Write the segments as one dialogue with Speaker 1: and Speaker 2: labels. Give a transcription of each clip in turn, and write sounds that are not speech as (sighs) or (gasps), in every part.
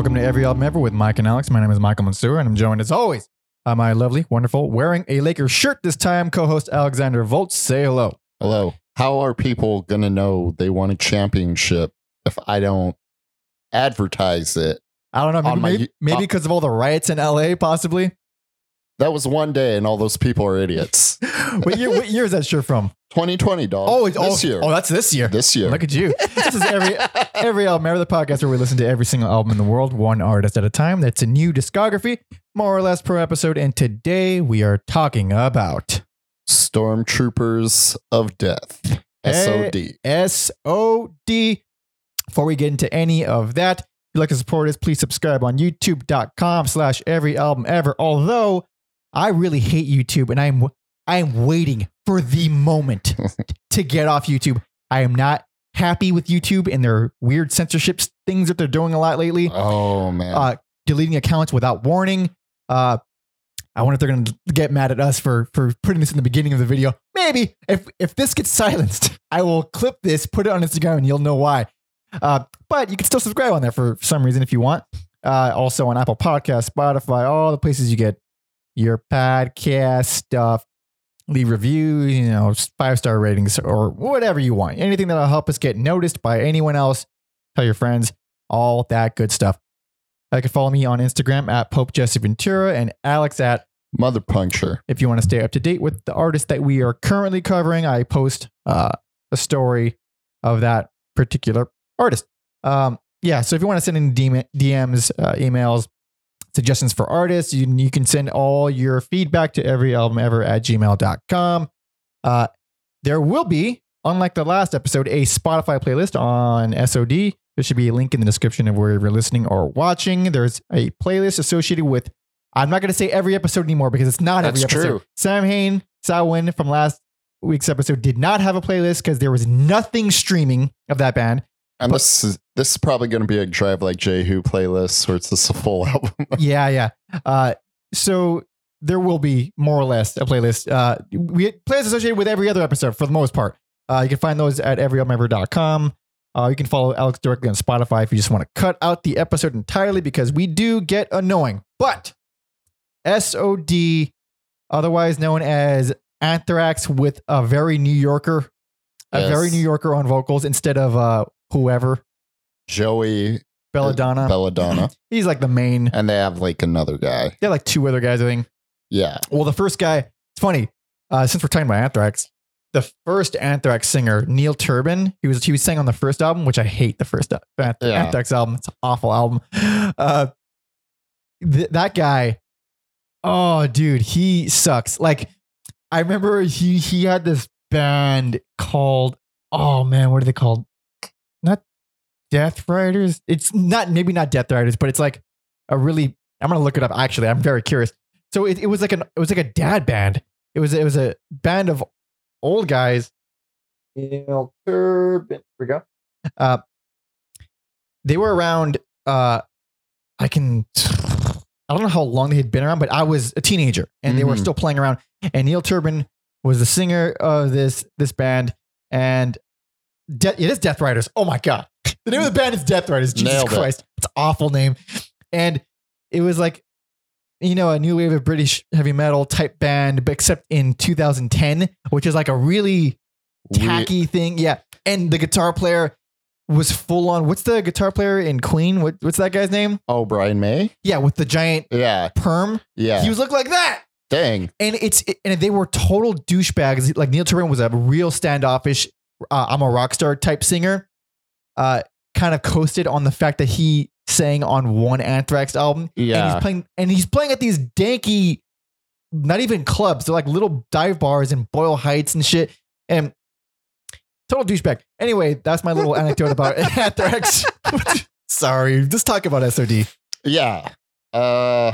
Speaker 1: Welcome to Every Album Ever with Mike and Alex. My name is Michael Mansour, and I'm joined as always by my lovely, wonderful, wearing a Lakers shirt this time, co-host Alexander Volts. Say hello.
Speaker 2: Hello. How are people going to know they won a championship if I don't advertise it?
Speaker 1: I don't know, maybe
Speaker 2: my-
Speaker 1: maybe, maybe
Speaker 2: uh,
Speaker 1: because of all the riots in LA, possibly.
Speaker 2: That was one day and all those people are idiots. (laughs)
Speaker 1: what year? What year is that shirt from?
Speaker 2: 2020, dog.
Speaker 1: Oh, it's
Speaker 2: this
Speaker 1: oh,
Speaker 2: year.
Speaker 1: Oh, that's this year.
Speaker 2: this year.
Speaker 1: Look at you. This is every (laughs) every album, ever the podcast where we listen to every single album in the world, one artist at a time. That's a new discography, more or less per episode. And today we are talking about
Speaker 2: Stormtroopers of Death.
Speaker 1: Eh, hey.
Speaker 2: SOD.
Speaker 1: SOD. Before we get into any of that, if you'd like to support us, please subscribe on youtube.com slash every album ever. Although I really hate YouTube and I'm I am waiting for the moment (laughs) to get off YouTube. I am not happy with YouTube and their weird censorship things that they're doing a lot lately.
Speaker 2: Oh, man.
Speaker 1: Uh, deleting accounts without warning. Uh, I wonder if they're going to get mad at us for for putting this in the beginning of the video. Maybe if if this gets (laughs) silenced, I will clip this, put it on Instagram, and you'll know why. Uh, but you can still subscribe on there for some reason if you want. Uh, also on Apple Podcasts, Spotify, all the places you get your podcast stuff. Leave reviews, you know, five star ratings or whatever you want. Anything that'll help us get noticed by anyone else. Tell your friends, all that good stuff. You can follow me on Instagram at Pope Jesse Ventura and Alex at
Speaker 2: Mother Puncture.
Speaker 1: if you want to stay up to date with the artists that we are currently covering. I post uh, a story of that particular artist. Um, yeah, so if you want to send in DM, DMs, uh, emails, suggestions for artists, you, you can send all your feedback to every album ever at gmail.com. Uh, there will be, unlike the last episode, a Spotify playlist on SOD. There should be a link in the description of where you're listening or watching. There's a playlist associated with, I'm not going to say every episode anymore because it's not
Speaker 2: That's
Speaker 1: every episode.
Speaker 2: true.
Speaker 1: Samhain, Sawin from last week's episode did not have a playlist because there was nothing streaming of that band.
Speaker 2: And this is this is probably going to be a Drive Like Jehu playlist where it's just a full (laughs) album.
Speaker 1: yeah, yeah. Uh, so there will be more or less a playlist. Uh, we playlists associated with every other episode for the most part. Uh, you can find those at everyalbumever.com. Uh, you can follow Alex directly on Spotify if you just want to cut out the episode entirely because we do get annoying. But SOD, otherwise known as Anthrax with a very New Yorker, a
Speaker 2: Yes.
Speaker 1: very New Yorker on vocals instead of uh, whoever,
Speaker 2: Joey
Speaker 1: Belladonna.
Speaker 2: Belladonna. (laughs)
Speaker 1: He's like the main.
Speaker 2: and they have like another guy.
Speaker 1: They're like two other guys, I think.
Speaker 2: Yeah.
Speaker 1: Well, the first guy, it's funny, uh, since we're talking about Anthrax, the first Anthrax singer, Neil Turbin, he was he was sang on the first album, which I hate the first uh, Anth-
Speaker 2: Yeah.
Speaker 1: Anthrax album. It's an awful album. (gasps) Uh, th- that guy, oh dude, he sucks. Like I remember he he had this band called oh man, what are they called? Death Riders. It's not maybe not Death Riders, but it's like a really. I'm gonna look it up. Actually, I'm very curious. So it, it was like an it was like a dad band. It was it was a band of old guys. Neil Turbin. Here we go. Uh, they were around. Uh, I can. I don't know how long they had been around, but I was a teenager and they were
Speaker 2: Mhm.
Speaker 1: still playing around. And Neil Turbin was the singer of this this band, and De- it is Death Riders. Oh my god, the name of the band is Death Riders. Jesus
Speaker 2: Nailed it.
Speaker 1: Christ, it's an awful name. And it was like, you know, a new wave of British heavy metal type band, but except in 2010, which is like a really
Speaker 2: We-
Speaker 1: tacky thing. Yeah, and the guitar player was full on. What's the guitar player in Queen? What, what's that guy's name?
Speaker 2: oh, Brian May?
Speaker 1: Yeah, with the giant
Speaker 2: Yeah.
Speaker 1: perm.
Speaker 2: Yeah.
Speaker 1: He was look like that
Speaker 2: Dang.
Speaker 1: and it's and they were total douchebags. Like Neil Turbin was a real standoffish, uh, I'm a rock star type singer. Uh, kind of coasted on the fact that he sang on one Anthrax album. and
Speaker 2: Yeah.
Speaker 1: he's playing and he's playing at these danky, not even clubs. They're like little dive bars in Boyle Heights and shit. And total douchebag. Anyway, that's my little anecdote about (laughs) Anthrax. (laughs) Sorry, just talk about SOD.
Speaker 2: Yeah. Uh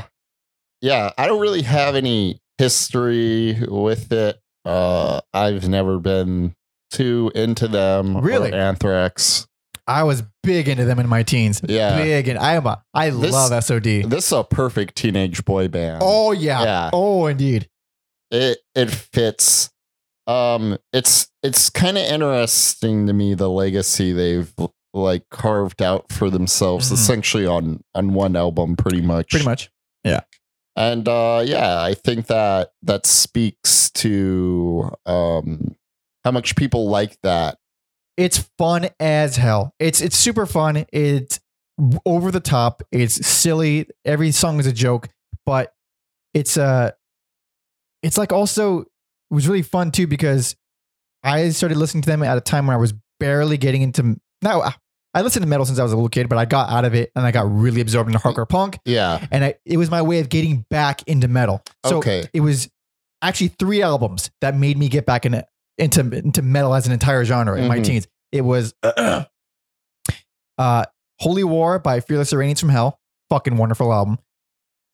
Speaker 2: yeah, I don't really have any history with it. Uh I've never been too into them.
Speaker 1: Really?
Speaker 2: Anthrax.
Speaker 1: I was big into them in my teens.
Speaker 2: Yeah.
Speaker 1: Big and I am a I
Speaker 2: This-
Speaker 1: love SOD.
Speaker 2: This is a perfect teenage boy band.
Speaker 1: Oh yeah.
Speaker 2: Yeah.
Speaker 1: Oh indeed.
Speaker 2: It it fits. Um it's it's kind of interesting to me the legacy they've like carved out for themselves
Speaker 1: Mhm.
Speaker 2: essentially on on one album pretty much
Speaker 1: Pretty much.
Speaker 2: Yeah and uh yeah i think that that speaks to um how much people like that
Speaker 1: It's fun as hell. It's it's super fun. It's over the top. It's silly. Every song is a joke, but it's uh it's like also it was really fun too because I started listening to them at a time when I was barely getting into now I listened to metal since I was a little kid, but I got out of it and I got really absorbed into hardcore punk.
Speaker 2: yeah
Speaker 1: and I, it was my way of getting back into metal. So
Speaker 2: Okay.
Speaker 1: it was actually three albums that made me get back into into, into metal as an entire genre in my
Speaker 2: Mhm.
Speaker 1: teens. It was (clears throat) uh, Holy War by Fearless Iranians from Hell, fucking wonderful album.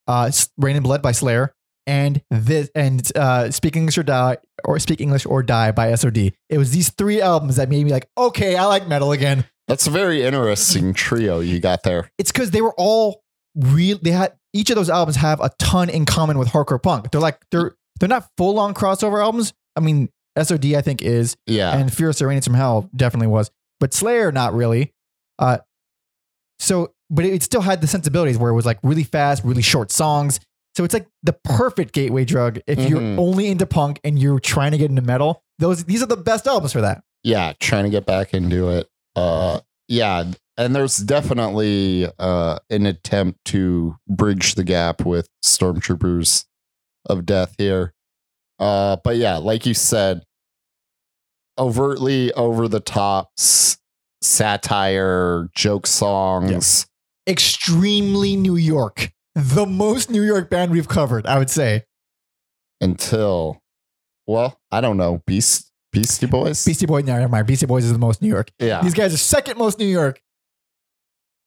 Speaker 1: Uh, Reign in Blood by Slayer, and this and uh, Speak English or Die or Speak English or Die by SOD. It was these three albums that made me like, okay, I like metal again.
Speaker 2: that's a very interesting trio you got there
Speaker 1: it's because they were all real. They had each of those albums have a ton in common with hardcore punk. They're like they're they're not full on crossover albums. I mean, SOD I think is,
Speaker 2: yeah
Speaker 1: and Furious Iranians from Hell definitely was, but Slayer not really. Uh, so but it still had the sensibilities where it was like really fast, really short songs. So it's like the perfect gateway drug if
Speaker 2: Mhm.
Speaker 1: you're only into punk and you're trying to get into metal. Those these are the best albums for that.
Speaker 2: yeah trying to get back into it uh yeah and there's definitely uh an attempt to bridge the gap with stormtroopers of death here uh but yeah like you said overtly over the top s- satire joke songs
Speaker 1: Extremely New York. The most New York band we've covered, I would say.
Speaker 2: until well i don't know beast beastie boys
Speaker 1: Beastie Boys, no, never mind. Beastie Boys is the most New York.
Speaker 2: yeah
Speaker 1: These guys are second most New York.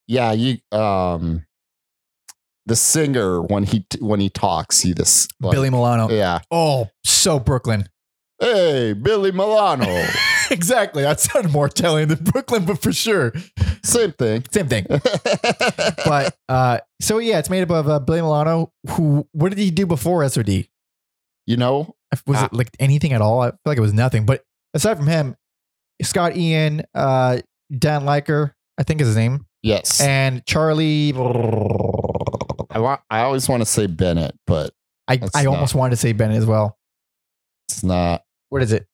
Speaker 2: yeah you um the singer when he when he talks he this like,
Speaker 1: Billy Milano.
Speaker 2: yeah
Speaker 1: Oh, so Brooklyn.
Speaker 2: hey billy milano (laughs)
Speaker 1: exactly. That sounded more Italian than Brooklyn, but for sure.
Speaker 2: same thing
Speaker 1: Same thing. (laughs) But uh, so yeah, it's made up of uh, Billy Milano. Who? What did he do before SOD?
Speaker 2: you know
Speaker 1: Was
Speaker 2: Ah.
Speaker 1: it like anything at all? I feel like it was nothing. But aside from him, Scott Ian, uh, Dan Lilker, I think is his name,
Speaker 2: yes
Speaker 1: and Charlie.
Speaker 2: I want i always want to say bennett but
Speaker 1: I, I
Speaker 2: not-
Speaker 1: almost wanted to say Bennett as well.
Speaker 2: it's not
Speaker 1: What is it?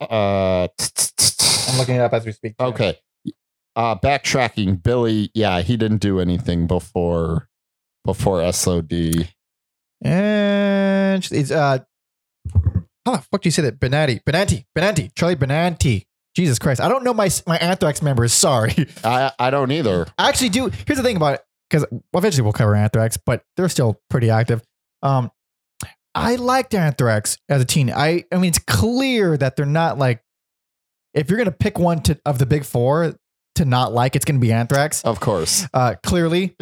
Speaker 2: uh
Speaker 1: I'm looking it up as we speak.
Speaker 2: okay uh backtracking billy yeah he didn't do anything before before sod
Speaker 1: And it's uh how the fuck do you say that? Benante. Benante. Benante. Charlie Benante. Jesus Christ. I don't know my my Anthrax members. Sorry.
Speaker 2: i i don't either
Speaker 1: I actually do. Here's the thing about it, because eventually we'll cover Anthrax, but they're still pretty active. Um I liked Anthrax as a teen. I I mean it's clear that they're not like if you're gonna pick one to of the big four to not like, it's gonna be Anthrax.
Speaker 2: of course
Speaker 1: Uh clearly.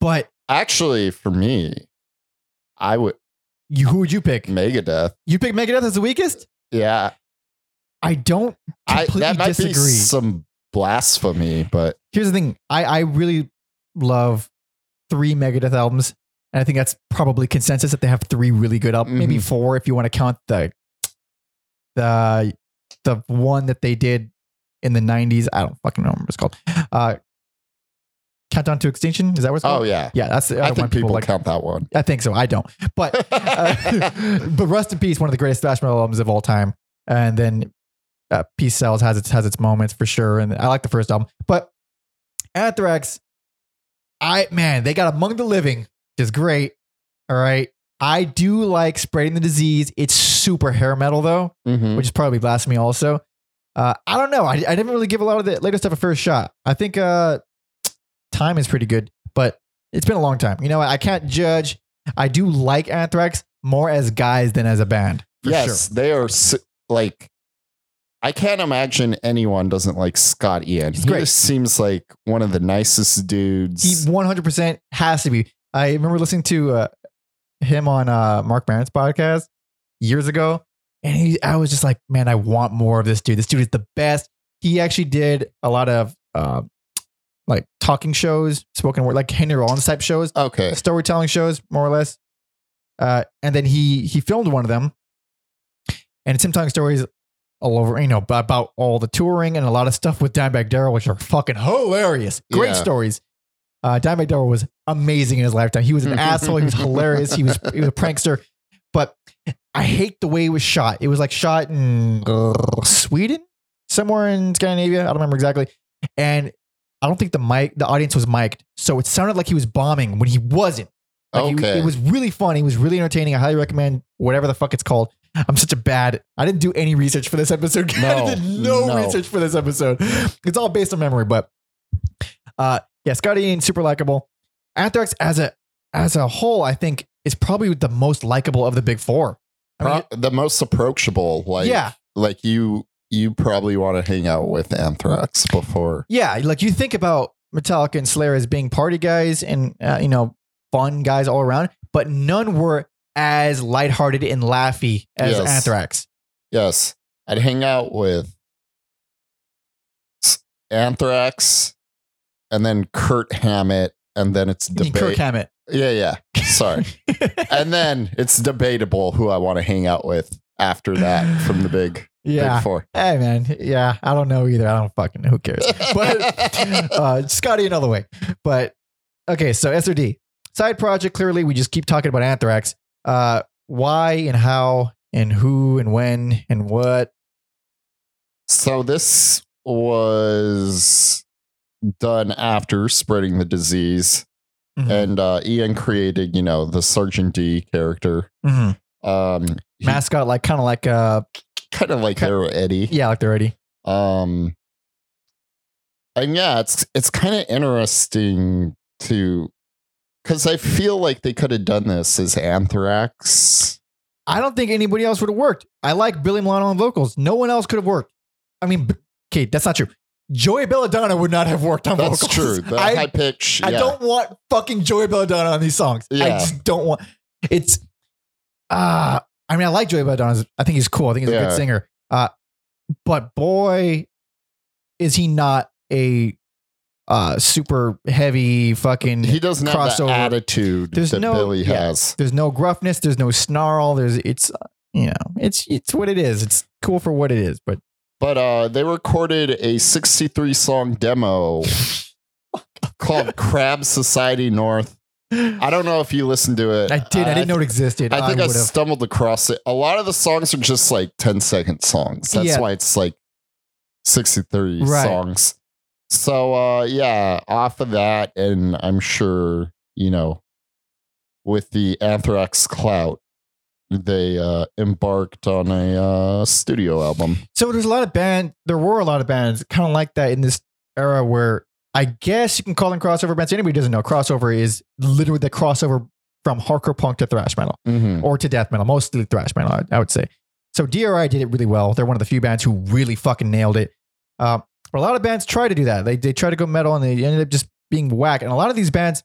Speaker 1: But
Speaker 2: actually for me i would
Speaker 1: you who would you pick?
Speaker 2: megadeth
Speaker 1: You pick Megadeth as the weakest?
Speaker 2: yeah
Speaker 1: I don't
Speaker 2: I,
Speaker 1: completely
Speaker 2: that might
Speaker 1: disagree.
Speaker 2: be some blasphemy, but
Speaker 1: Here's the thing. I, I really love three Megadeth albums. And I think that's probably consensus that they have three really good albums. Maybe
Speaker 2: Mhm.
Speaker 1: four if you want to count the the the one that they did in the 90s. I don't fucking know what it's called. Uh Countdown to Extinction. Is that what it's called?
Speaker 2: oh yeah,
Speaker 1: Yeah, that's the
Speaker 2: I
Speaker 1: other
Speaker 2: think people,
Speaker 1: people like.
Speaker 2: count that one.
Speaker 1: I think so. I don't. But (laughs) uh, (laughs) but Rust in Peace, one of the greatest thrash metal albums of all time. And then uh, Peace Sells has its has its moments for sure. And I like the first album. But Anthrax, I man, they got Among the Living, which is great. All right. I do like spreading the disease. It's super hair metal though,
Speaker 2: Mhm.
Speaker 1: which is probably blasphemy also. Uh, I don't know. I, I didn't really give a lot of the latest stuff a first shot. I think uh, time is pretty good, but it's been a long time. You know. I can't judge. I do like Anthrax more as guys than as a band. For
Speaker 2: yes,
Speaker 1: sure.
Speaker 2: they are like. I can't imagine anyone doesn't like Scott Ian.
Speaker 1: He's
Speaker 2: he
Speaker 1: great.
Speaker 2: just seems like one of the nicest dudes.
Speaker 1: He 100% has to be. I remember listening to uh, him on uh, Marc Maron's podcast years ago, and he, I was just like, man, I want more of this dude. This dude is the best. He actually did a lot of uh, like talking shows, spoken word, like Henry Rollins type shows.
Speaker 2: okay,
Speaker 1: storytelling shows, more or less. Uh, and then he he filmed one of them, and it's him telling stories all over, you know, about, all the touring and a lot of stuff with Dimebag Darrell, which are fucking hilarious. Great
Speaker 2: Yeah.
Speaker 1: stories. Uh, Dimebag Darrell was amazing in his lifetime. He was an (laughs) asshole. He was hilarious. He was he was a prankster. But I hate the way it was shot. It was like shot in Sweden, somewhere in Scandinavia. I don't remember exactly. And I don't think the mic, the audience was mic'd, so it sounded like he was bombing when he wasn't. Like, he-
Speaker 2: Okay.
Speaker 1: it was really fun. It was really entertaining. I highly recommend whatever the fuck it's called. I'm such a bad. I didn't do any research for this episode. (laughs) I
Speaker 2: No,
Speaker 1: did no,
Speaker 2: no.
Speaker 1: research for this episode. It's all based on memory, but uh, yeah, Scotty Ian super likable. Anthrax as a as a whole, I think is probably the most likable of the big four. I mean,
Speaker 2: Pro- the most approachable. Like,
Speaker 1: yeah,
Speaker 2: like you, you probably want to hang out with Anthrax before.
Speaker 1: yeah. Like you think about Metallica and Slayer as being party guys and uh, you know fun guys all around, but none were as lighthearted and laughy as
Speaker 2: Yes.
Speaker 1: Anthrax.
Speaker 2: Yes, I'd hang out with Anthrax, and then Kurt Hammett, and then it's
Speaker 1: mean, Kirk. Hammett.
Speaker 2: Yeah, yeah. Sorry. (laughs) and then it's debatable who I want to hang out with after that from the big,
Speaker 1: yeah.
Speaker 2: big four.
Speaker 1: Hey man, yeah, I don't know either. I don't fucking know. Who cares? But (laughs) uh, Scotty another way. But okay, so SOD side project. Clearly, we just keep talking about Anthrax. Uh, why and how and who and when and what?
Speaker 2: So this was done after spreading the disease,
Speaker 1: Mhm.
Speaker 2: and uh, Ian created, you know, the Sergeant D character.
Speaker 1: Mhm.
Speaker 2: Um,
Speaker 1: Mascot, like kind of like uh,
Speaker 2: kind of like Hero Eddie.
Speaker 1: yeah, like they're ready.
Speaker 2: Um, and yeah, it's it's kind of interesting to because I feel like they could have done this as Anthrax.
Speaker 1: I don't think anybody else would have worked. I like Billy Milano on vocals. No one else could have worked. I mean, okay, that's not true. Joey Belladonna would not have worked on
Speaker 2: That's
Speaker 1: vocals.
Speaker 2: That's true. The (laughs)
Speaker 1: I
Speaker 2: high pitch.
Speaker 1: I don't want fucking Joey Belladonna on these songs. I just don't want. It's. Uh, I mean, I like Joey Belladonna. I think he's cool. I think he's a good singer. Uh, but boy, is he not a uh super heavy fucking.
Speaker 2: He doesn't have
Speaker 1: crossover.
Speaker 2: the attitude
Speaker 1: There's
Speaker 2: that
Speaker 1: no-
Speaker 2: Billy
Speaker 1: yeah.
Speaker 2: has.
Speaker 1: there's no gruffness. There's no snarl. There's it's uh, you know it's it's what it is. It's cool for what it is. But
Speaker 2: But uh, they recorded a 63 song demo (laughs) called Crab Society North. I don't know if you listened to it.
Speaker 1: I did. I, didn't know it existed.
Speaker 2: I think I,
Speaker 1: have.
Speaker 2: stumbled across it. A lot of the songs are just like 10 second songs. That's
Speaker 1: Yeah.
Speaker 2: why it's like 63
Speaker 1: Right.
Speaker 2: songs. So uh yeah, off of that, and I'm sure, you know, with the Anthrax clout, they uh embarked on a uh studio album.
Speaker 1: So there's a lot of band. There were a lot of bands kind of like that in this era where I guess you can call them crossover bands. Anybody doesn't know, crossover is literally the crossover from hardcore punk to thrash metal
Speaker 2: Mhm.
Speaker 1: or to death metal, mostly thrash metal, I, I would say. So DRI did it really well. They're one of the few bands who really fucking nailed it. Um, but a lot of bands try to do that. They they try to go metal and they ended up just being whack. And a lot of these bands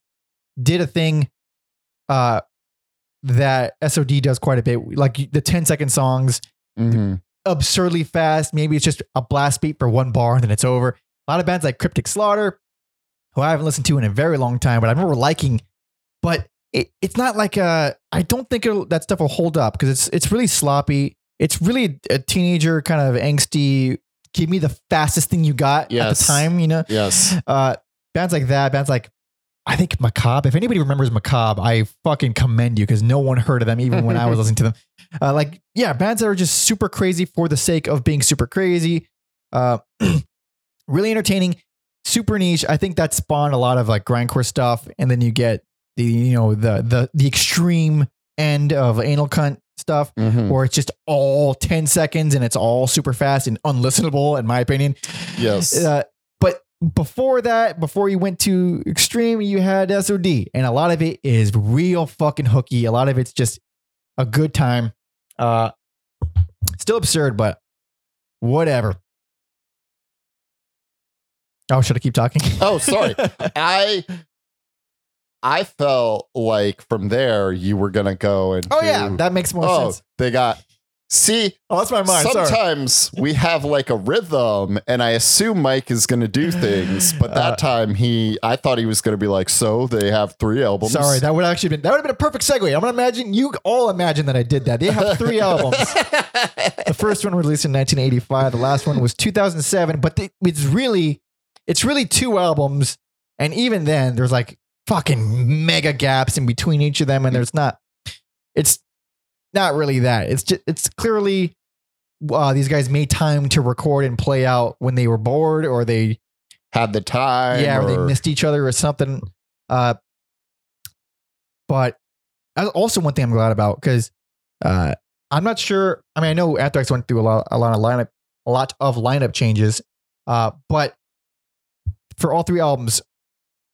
Speaker 1: did a thing uh, that SOD does quite a bit, like the 10 second songs
Speaker 2: Mhm.
Speaker 1: absurdly fast. Maybe it's just a blast beat for one bar and then it's over. A lot of bands like Cryptic Slaughter, who I haven't listened to in a very long time, but I remember liking. But it, it's not like uh, I don't think it'll, that stuff will hold up because it's it's really sloppy. It's really a teenager kind of angsty. Give me the fastest thing you got at the time, you know.
Speaker 2: Yes.
Speaker 1: Uh, bands like that, bands like I think Macabre. If anybody remembers Macabre, I fucking commend you because no one heard of them even when I was (laughs) listening to them. Uh, like yeah, bands that are just super crazy for the sake of being super crazy. Uh, (clears throat) really entertaining, super niche. I think that spawned a lot of like grindcore stuff, and then you get the you know the the the extreme end of anal cunt stuff
Speaker 2: Mhm.
Speaker 1: where it's just all 10 seconds and it's all super fast and unlistenable in my opinion
Speaker 2: Yes.
Speaker 1: uh, but before that, before you went to extreme, you had SOD, and a lot of it is real fucking hooky. A lot of it's just a good time. Uh, still absurd, but whatever. Oh, should I keep talking?
Speaker 2: Oh, sorry. (laughs) I I felt like from there you were gonna go and
Speaker 1: oh yeah, that makes more
Speaker 2: oh
Speaker 1: sense.
Speaker 2: they got See,
Speaker 1: Oh, that's my mind. Sorry.
Speaker 2: sometimes we have like a rhythm, and I assume Mike is going to do things, but that
Speaker 1: Uh,
Speaker 2: time he, I thought he was going to be like, so they have three albums.
Speaker 1: Sorry, that would actually been that would have been a perfect segue. I'm gonna imagine you all imagine that I did that. They have three albums. (laughs) The first one released in 1985. The last one was 2007. But they, it's really, it's really two albums, and even then, there's like fucking mega gaps in between each of them, and there's not. It's not really that. It's just it's clearly uh, these guys made time to record and play out when they were bored or they
Speaker 2: had the time.
Speaker 1: yeah, or, they missed each other or something. Uh, but also one thing I'm glad about because uh, I'm not sure. I mean, I know Anthrax went through a lot, a lot of lineup, a lot of lineup changes. Uh, but for all three albums,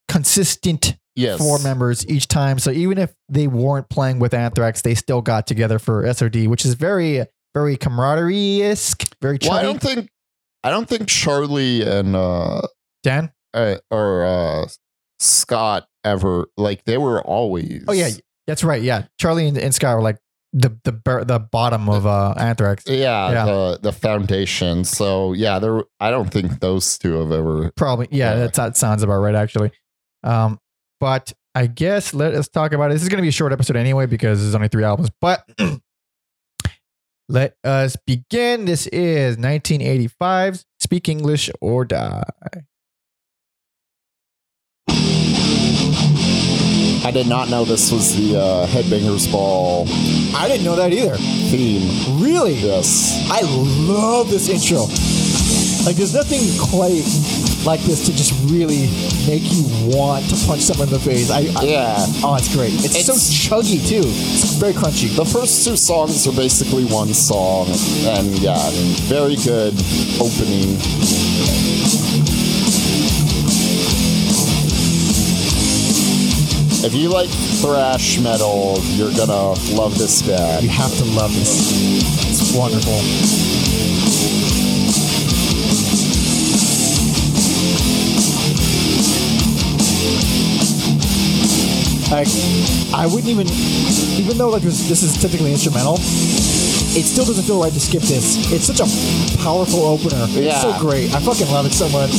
Speaker 1: consistent
Speaker 2: yes.
Speaker 1: four members each time. So even if they weren't playing with Anthrax, they still got together for SOD, which is very, very camaraderie esque, very
Speaker 2: Well, I don't think, I don't think Charlie and uh,
Speaker 1: Dan.
Speaker 2: uh or uh Scott ever like they were always.
Speaker 1: Oh yeah, that's right. Yeah, Charlie and, and Scott were like the the the bottom of uh, Anthrax.
Speaker 2: Yeah,
Speaker 1: Yeah.
Speaker 2: the the foundation. So yeah, there. I don't think those two have ever.
Speaker 1: Probably, yeah,
Speaker 2: Yeah.
Speaker 1: that's, that sounds about right actually. Um, but I guess let us talk about it. This is going to be a short episode anyway because there's only three albums. But (clears throat) let us begin. This is 1985's "Speak English or Die."
Speaker 2: I did not know this was the uh, Headbangers Ball
Speaker 1: I didn't know that either.
Speaker 2: theme.
Speaker 1: Really,
Speaker 2: Yes.
Speaker 1: I love this intro. Like, there's nothing quite like this to just really make you want to punch someone in the face. I, I
Speaker 2: Yeah.
Speaker 1: oh, it's great. It's, so chuggy too. It's very crunchy.
Speaker 2: The first two songs are basically one song, and yeah, very good opening. If you like thrash metal, you're gonna love this band.
Speaker 1: You have to love this. It's wonderful. Like, I wouldn't even, even though like this, this is typically instrumental, it still doesn't feel right to skip this. It's such a powerful opener. It's so great. I fucking love it so much.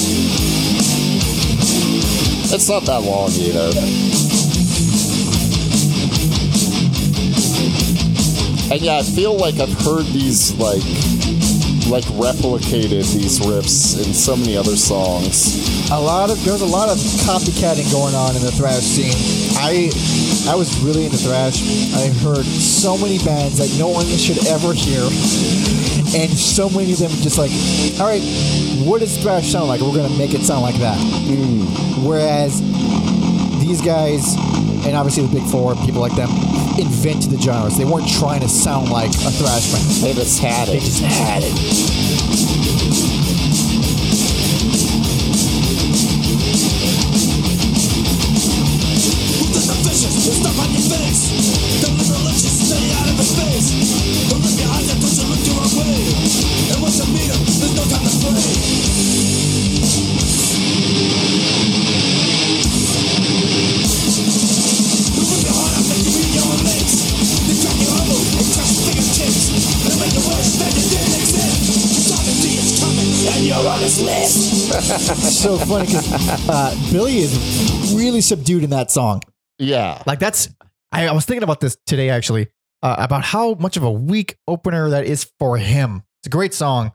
Speaker 2: It's not that long either. And yeah, I feel like I've heard these like like replicated these riffs in so many other songs.
Speaker 1: a lot of there's a lot of copycatting going on in the thrash scene. I I was really into thrash. I heard so many bands that no one should ever hear, and so many of them just like, all right, what does thrash sound like? We're gonna make it sound like that. Mm. Whereas these guys, and obviously the Big Four, people like them, invented the genres. They weren't trying to sound like a thrash band.
Speaker 2: They just had it.
Speaker 1: They just had it. So funny because uh, Billy is really subdued in that song.
Speaker 2: Yeah.
Speaker 1: Like that's I, I was thinking about this today actually uh, about how much of a weak opener that is for him. It's a great song.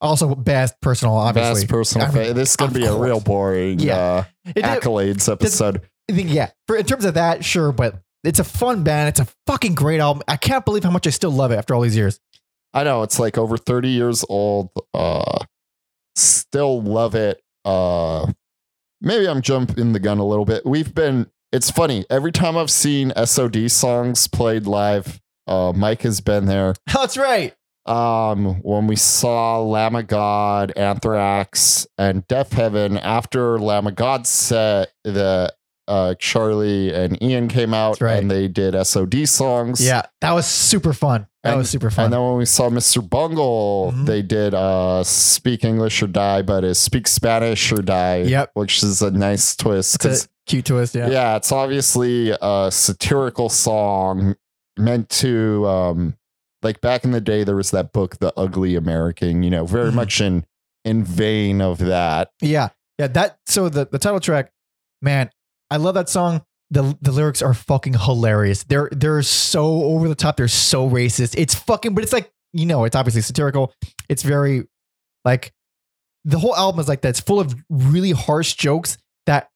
Speaker 1: Also, best personal, obviously.
Speaker 2: Best personal
Speaker 1: I mean,
Speaker 2: This is gonna
Speaker 1: of
Speaker 2: be a real boring
Speaker 1: Yeah.
Speaker 2: uh,
Speaker 1: It
Speaker 2: accolades episode.
Speaker 1: I think yeah. For in terms of that, sure, but it's a fun band. It's a fucking great album. I can't believe how much I still love it after all these years.
Speaker 2: I know it's like over 30 years old. Uh still love it. Uh maybe I'm jumping the gun a little bit. We've been it's funny. Every time I've seen SOD songs played live, uh Mike has been there. (laughs)
Speaker 1: That's right.
Speaker 2: Um when we saw Lamb of God, Anthrax, and Deafheaven after Lamb of God set the uh Charlie and Ian came out
Speaker 1: right.
Speaker 2: and they did SOD songs.
Speaker 1: Yeah, that was super fun. That
Speaker 2: And-
Speaker 1: was super fun.
Speaker 2: And then when we saw Mr. Bungle,
Speaker 1: Mhm.
Speaker 2: they did uh speak English or die, but it's speak Spanish or die.
Speaker 1: Yep.
Speaker 2: Which is a nice twist.
Speaker 1: it's a cute twist. Yeah.
Speaker 2: yeah. it's obviously a satirical song meant to um like back in the day, there was that book, The Ugly American. You know, very
Speaker 1: Mhm.
Speaker 2: much in in vein of that.
Speaker 1: Yeah. Yeah. That so the, the title track, man, I love that song. The the lyrics are fucking hilarious. They're they're so over the top. They're so racist. It's fucking, but it's like, you know, it's obviously satirical. It's very like the whole album is like that. It's full of really harsh jokes that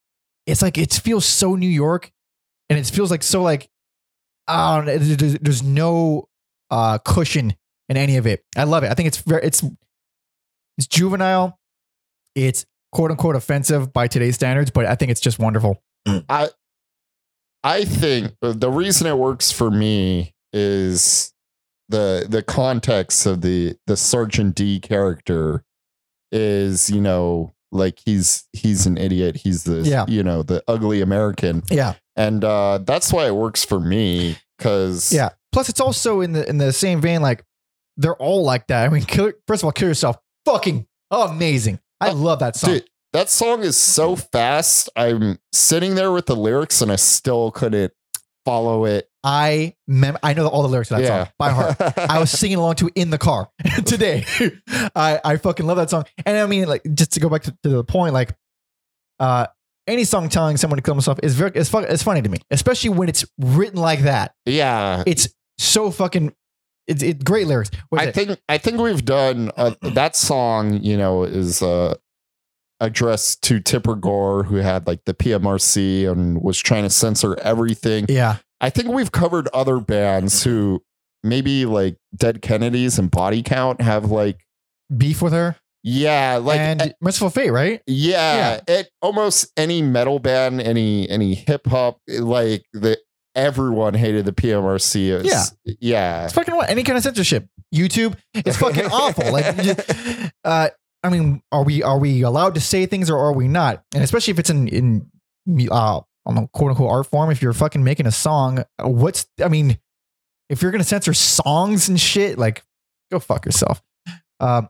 Speaker 1: it's like it feels so New York and it feels like so like I don't know, there's, there's no uh cushion in any of it. I love it. I think it's very it's it's juvenile. It's quote unquote offensive by today's standards, but I think it's just wonderful.
Speaker 2: I I think the reason it works for me is the the context of the the Sergeant D character is you know like he's he's an idiot he's the
Speaker 1: Yeah.
Speaker 2: you know the ugly American
Speaker 1: Yeah.
Speaker 2: and uh that's why it works for me because
Speaker 1: Yeah. Plus, it's also in the in the same vein. Like they're all like that. I mean, kill, first of all, kill yourself. Fucking amazing. I
Speaker 2: Uh,
Speaker 1: love that song.
Speaker 2: Dude, that song is so fast. I'm sitting there with the lyrics and I still couldn't follow it.
Speaker 1: I mem- I know all the lyrics to that
Speaker 2: yeah.
Speaker 1: song by heart. I was (laughs) singing along to it in the car (laughs) today. I, I fucking love that song. And I mean, like, just to go back to, to the point, like, uh, any song telling someone to kill themselves is very, it's, fu- it's funny to me, especially when it's written like that.
Speaker 2: yeah.
Speaker 1: It's so fucking, it's it, great lyrics. What
Speaker 2: I
Speaker 1: it?
Speaker 2: think I think we've done uh, that song. You know, is uh, addressed to Tipper Gore, who had like the PMRC and was trying to censor everything.
Speaker 1: yeah.
Speaker 2: I think we've covered other bands who maybe like Dead Kennedys and Body Count have like
Speaker 1: Beef with her
Speaker 2: yeah, like
Speaker 1: and
Speaker 2: uh,
Speaker 1: Mercyful Fate, right?
Speaker 2: yeah, it almost any metal band, any any hip hop, like the everyone hated the PMRC. It was- yeah,
Speaker 1: It's fucking what? Any kind of censorship. YouTube, it's fucking (laughs) awful. Like, (laughs) uh, I mean, are we are we allowed to say things or are we not? And especially if it's in in uh, on a quote unquote art form. If you're fucking making a song, what's I mean, if you're gonna censor songs and shit, like, go fuck yourself. Um,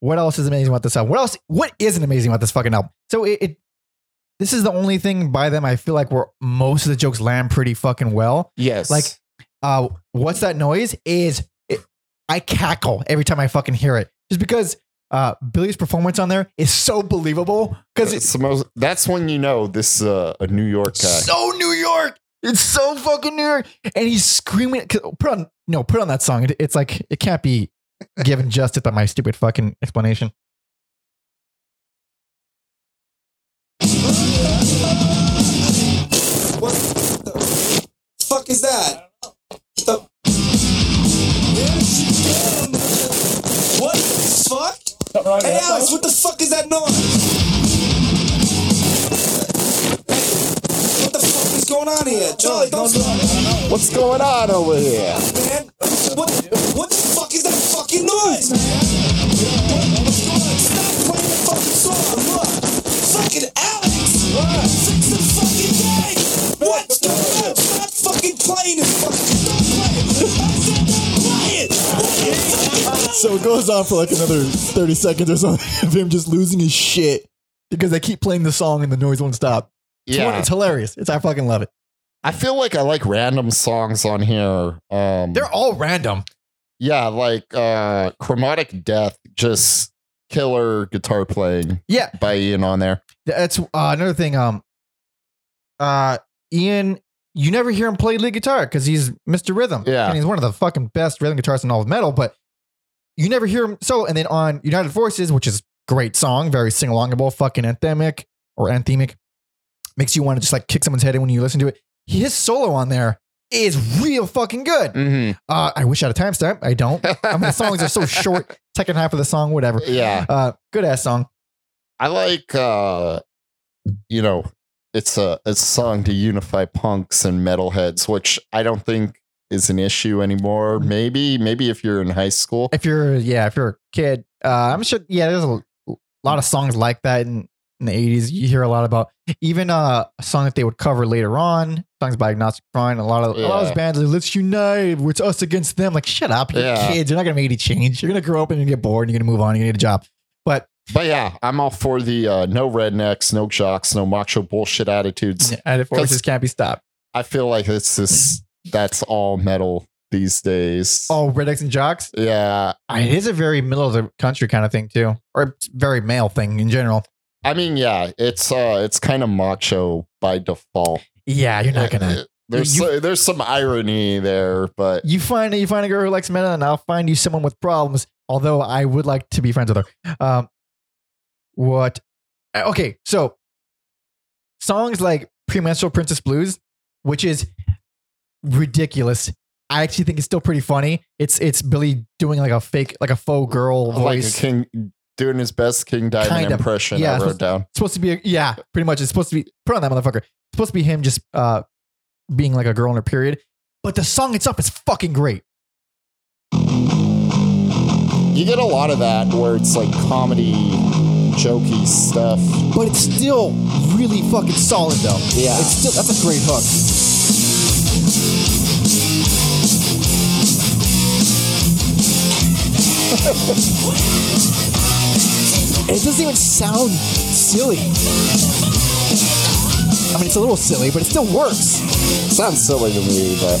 Speaker 1: what else is amazing about this album? What else? What isn't amazing about this fucking album? So it, it this is the only thing by them I feel like where most of the jokes land pretty fucking well
Speaker 2: yes,
Speaker 1: like uh what's that noise is it, i cackle every time i fucking hear it just because uh billy's performance on there is so believable because it's
Speaker 2: it's the most. That's when you know this is uh, a New York guy.
Speaker 1: so new york it's so fucking new york and he's screaming 'cause- put on no put on that song it, it's like it can't be given justice by my stupid fucking explanation
Speaker 3: What the fuck is that? The fuck? Hey Alex, what the fuck is that noise? Hey, what the fuck is going on here? Charlie, don't stop,
Speaker 2: What's going on over here?
Speaker 3: man. What, what the fuck is that fucking noise, man? What's going on? Stop playing the fucking song. Look, fucking Alex. Fix the fucking thing. What's going on? Stop fucking playing this fucking. Stop playing.
Speaker 1: So it goes on for like another 30 seconds or something (laughs) of him just losing his shit because they keep playing the song and the noise won't stop it's,
Speaker 2: Yeah,
Speaker 1: it's hilarious it's i fucking love it
Speaker 2: I feel like I like random songs on here. Um,
Speaker 1: they're all random
Speaker 2: yeah, like uh, Chromatic Death, just killer guitar playing
Speaker 1: yeah
Speaker 2: by Ian on there.
Speaker 1: That's uh, another thing. Um, uh, Ian, you never hear him play lead guitar because he's Mr. Rhythm.
Speaker 2: Yeah.
Speaker 1: and he's one of the fucking best rhythm guitarists in all of metal. But you never hear him solo. And then on United Forces, which is great song, very sing alongable, fucking anthemic or anthemic, makes you want to just like kick someone's head in when you listen to it. His solo on there is real fucking good.
Speaker 2: Mm-hmm.
Speaker 1: Uh, I wish I had a timestamp. I don't. I mean, the songs are so (laughs) short. Second half of the song, whatever.
Speaker 2: yeah,
Speaker 1: Uh, good ass song.
Speaker 2: I like uh, you know, it's a a song to unify punks and metalheads, which I don't think is an issue anymore. Maybe maybe if you're in high school.
Speaker 1: if you're yeah if you're a kid uh i'm sure yeah there's a lot of songs like that in, in the 80s you hear a lot about even uh, a song that they would cover later on songs by agnostic front a lot of a lot of those bands are let's unite it's us against them like shut up you're
Speaker 2: Yeah.
Speaker 1: kids you're not gonna make any change you're gonna grow up and you're gonna get bored and you're gonna move on you're gonna get a job but
Speaker 2: But yeah, I'm all for the uh, no rednecks, no jocks, no macho bullshit attitudes.
Speaker 1: and if forces
Speaker 2: 'Cause-
Speaker 1: can't be stopped
Speaker 2: I feel like it's this that's all metal these days.
Speaker 1: Oh, rednecks and jocks.
Speaker 2: Yeah.
Speaker 1: Uh, It is a very middle of the country kind of thing too, or very male thing in general.
Speaker 2: I mean, yeah, it's uh it's kind of macho by default.
Speaker 1: Yeah, you're not gonna.
Speaker 2: Uh, There's
Speaker 1: you-
Speaker 2: so- there's some irony there, but
Speaker 1: You find you find a girl who likes metal, and I'll find you someone with problems. Although I would like to be friends with her. Um, what? uh, Okay, so songs like "Premenstrual Princess Blues," which is ridiculous. I actually think it's still pretty funny. It's it's Billy doing like a fake, like a faux girl
Speaker 2: like a
Speaker 1: voice.
Speaker 2: king doing his best King Diamond
Speaker 1: Kind of.
Speaker 2: impression.
Speaker 1: Yeah,
Speaker 2: I wrote down.
Speaker 1: It's supposed to be a, yeah, pretty much. It's supposed to be put on that motherfucker. It's supposed to be him just uh being like a girl in her period. But the song itself is fucking great.
Speaker 2: You get a lot of that where it's like comedy, jokey stuff.
Speaker 1: But it's still really fucking solid though.
Speaker 2: Yeah.
Speaker 1: It's still that's a great hook. (laughs) it doesn't even sound silly. I mean, it's a little silly, but it still works.
Speaker 2: Sounds silly to me, but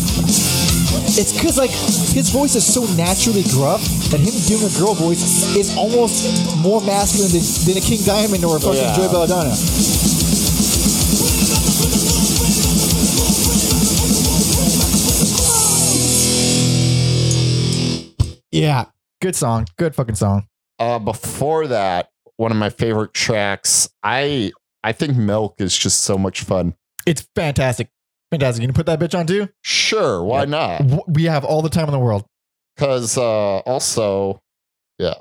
Speaker 1: It's because like his voice is so naturally gruff that him doing a girl voice is almost more masculine than, than a King Diamond or a fucking
Speaker 2: Yeah.
Speaker 1: Joey Belladonna. Yeah, good song, good fucking song.
Speaker 2: uh, before that, one of my favorite tracks. I I think Milk is just so much fun.
Speaker 1: It's fantastic, fantastic. You can put that bitch on too.
Speaker 2: Sure, why
Speaker 1: Yep.
Speaker 2: not?
Speaker 1: We have all the time in the world.
Speaker 2: Because uh, also, yeah.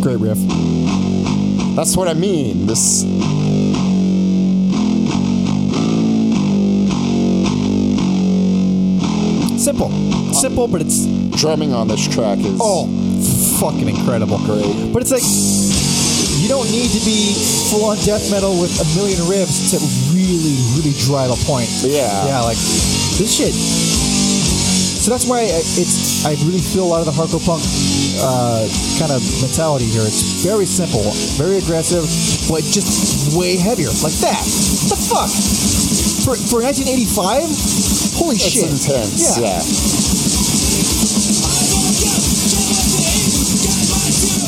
Speaker 1: Great riff.
Speaker 2: that's what I mean. This
Speaker 1: Simple, simple, but it's
Speaker 2: drumming on this track is
Speaker 1: oh, fucking incredible.
Speaker 2: great.
Speaker 1: But it's like you don't need to be full on death metal with a million riffs to really, really drive a point.
Speaker 2: Yeah.
Speaker 1: Yeah, like this shit. So that's why I- it's I really feel a lot of the hardcore punk uh, kind of mentality here. It's very simple, very aggressive, but just way heavier, like that. What the fuck? For for 1985, holy
Speaker 2: It's
Speaker 1: shit!
Speaker 2: intense. yeah. Yeah.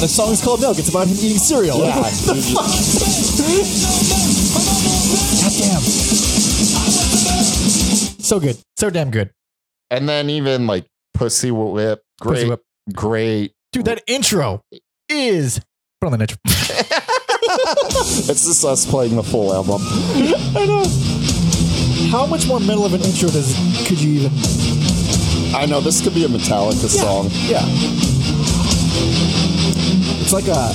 Speaker 1: The song is called Milk. It's about him eating cereal.
Speaker 2: Yeah.
Speaker 1: What the fuck? God damn. So good. So damn good.
Speaker 2: And then even like Pussy Whip, great,
Speaker 1: Pussy Whip.
Speaker 2: great.
Speaker 1: Dude, that intro is. Put on the intro. (laughs)
Speaker 2: It's just us playing the full album. (laughs)
Speaker 1: I know. How much more metal of an intro does could you even?
Speaker 2: I know this could be a Metallica song.
Speaker 1: Yeah. It's like a.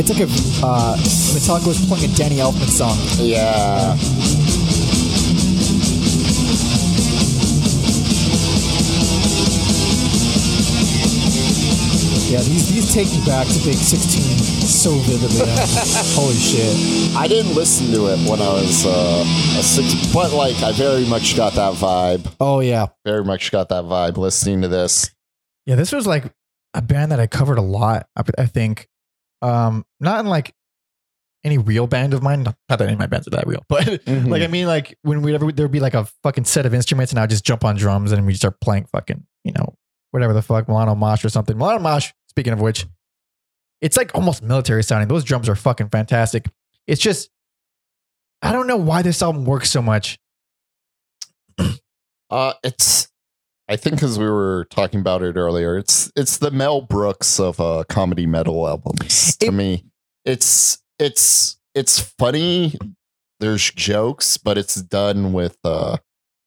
Speaker 1: It's like a. Uh, Metallica was playing a Danny Elfman song.
Speaker 2: Yeah.
Speaker 1: Yeah, these these take me back to Big 16 so vividly. (laughs) Holy shit.
Speaker 2: I didn't listen to it when I was uh, a six, but like I very much got that vibe.
Speaker 1: Oh yeah.
Speaker 2: Very much got that vibe listening to this.
Speaker 1: Yeah, this was like a band that I covered a lot. I, I think, um, not in like any real band of mine. Not that any of my bands are that real, (laughs) but
Speaker 2: Mm-hmm.
Speaker 1: like I mean, like when we ever there'd be like a fucking set of instruments, and I'd just jump on drums and we start playing fucking, you know, whatever the fuck, Milano Mosh or something. Milano Mosh. Speaking of which, it's like almost military sounding. Those drums are fucking fantastic. It's just, I don't know why this album works so much.
Speaker 2: Uh, it's. I think because we were talking about it earlier, it's it's the Mel Brooks of uh, comedy metal albums. To
Speaker 1: It-
Speaker 2: me, it's it's it's funny. There's jokes, but it's done with uh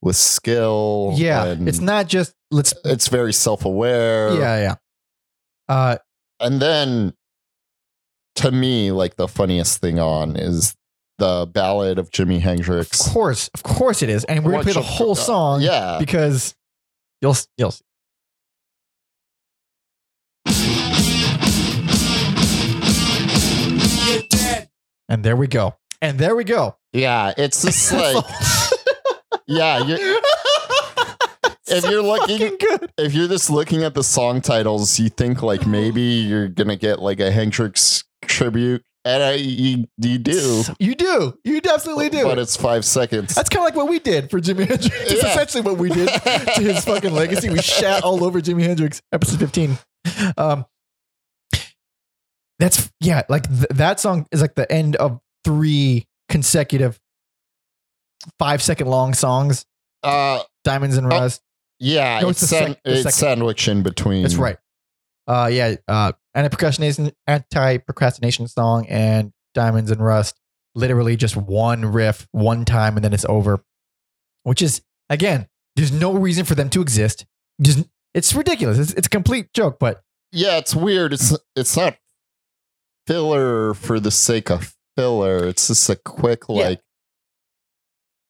Speaker 2: with skill.
Speaker 1: Yeah, it's not just let's.
Speaker 2: It's very self aware.
Speaker 1: Yeah, yeah. Uh,
Speaker 2: and then to me, like the funniest thing on is the ballad of Jimi Hendrix.
Speaker 1: Of course, of course it is, and we're gonna play the whole song.
Speaker 2: Yeah.
Speaker 1: because you'll you'll see. And there we go. And there we go.
Speaker 2: Yeah, it's (laughs) just like yeah, you're, (laughs) if you're looking
Speaker 1: good.
Speaker 2: if you're just looking at the song titles, you think like maybe you're gonna get like a Hendrix tribute and I, you, you do,
Speaker 1: You do. You absolutely do.
Speaker 2: but it's five seconds.
Speaker 1: That's kind of like what we did for Jimi Hendrix. (laughs) It's
Speaker 2: Yeah.
Speaker 1: essentially what we did (laughs) to his fucking legacy. We shat all over Jimi Hendrix, episode 15. Um, that's, yeah, like th- that song is like the end of three consecutive five second long songs
Speaker 2: Uh,
Speaker 1: Diamonds and
Speaker 2: Oh,
Speaker 1: Rust.
Speaker 2: yeah,
Speaker 1: No,
Speaker 2: it's,
Speaker 1: it's
Speaker 2: san-
Speaker 1: sec-
Speaker 2: it's sandwiched in between.
Speaker 1: That's right. Uh, yeah, uh, anti-procrastination, anti-procrastination song and Diamonds and Rust. Literally just one riff, one time, and then it's over. Which is again, there's no reason for them to exist. Just it's ridiculous. It's, it's a complete joke. But
Speaker 2: Yeah, it's weird. It's it's not filler for the sake of filler. It's just a quick
Speaker 1: Yeah.
Speaker 2: like.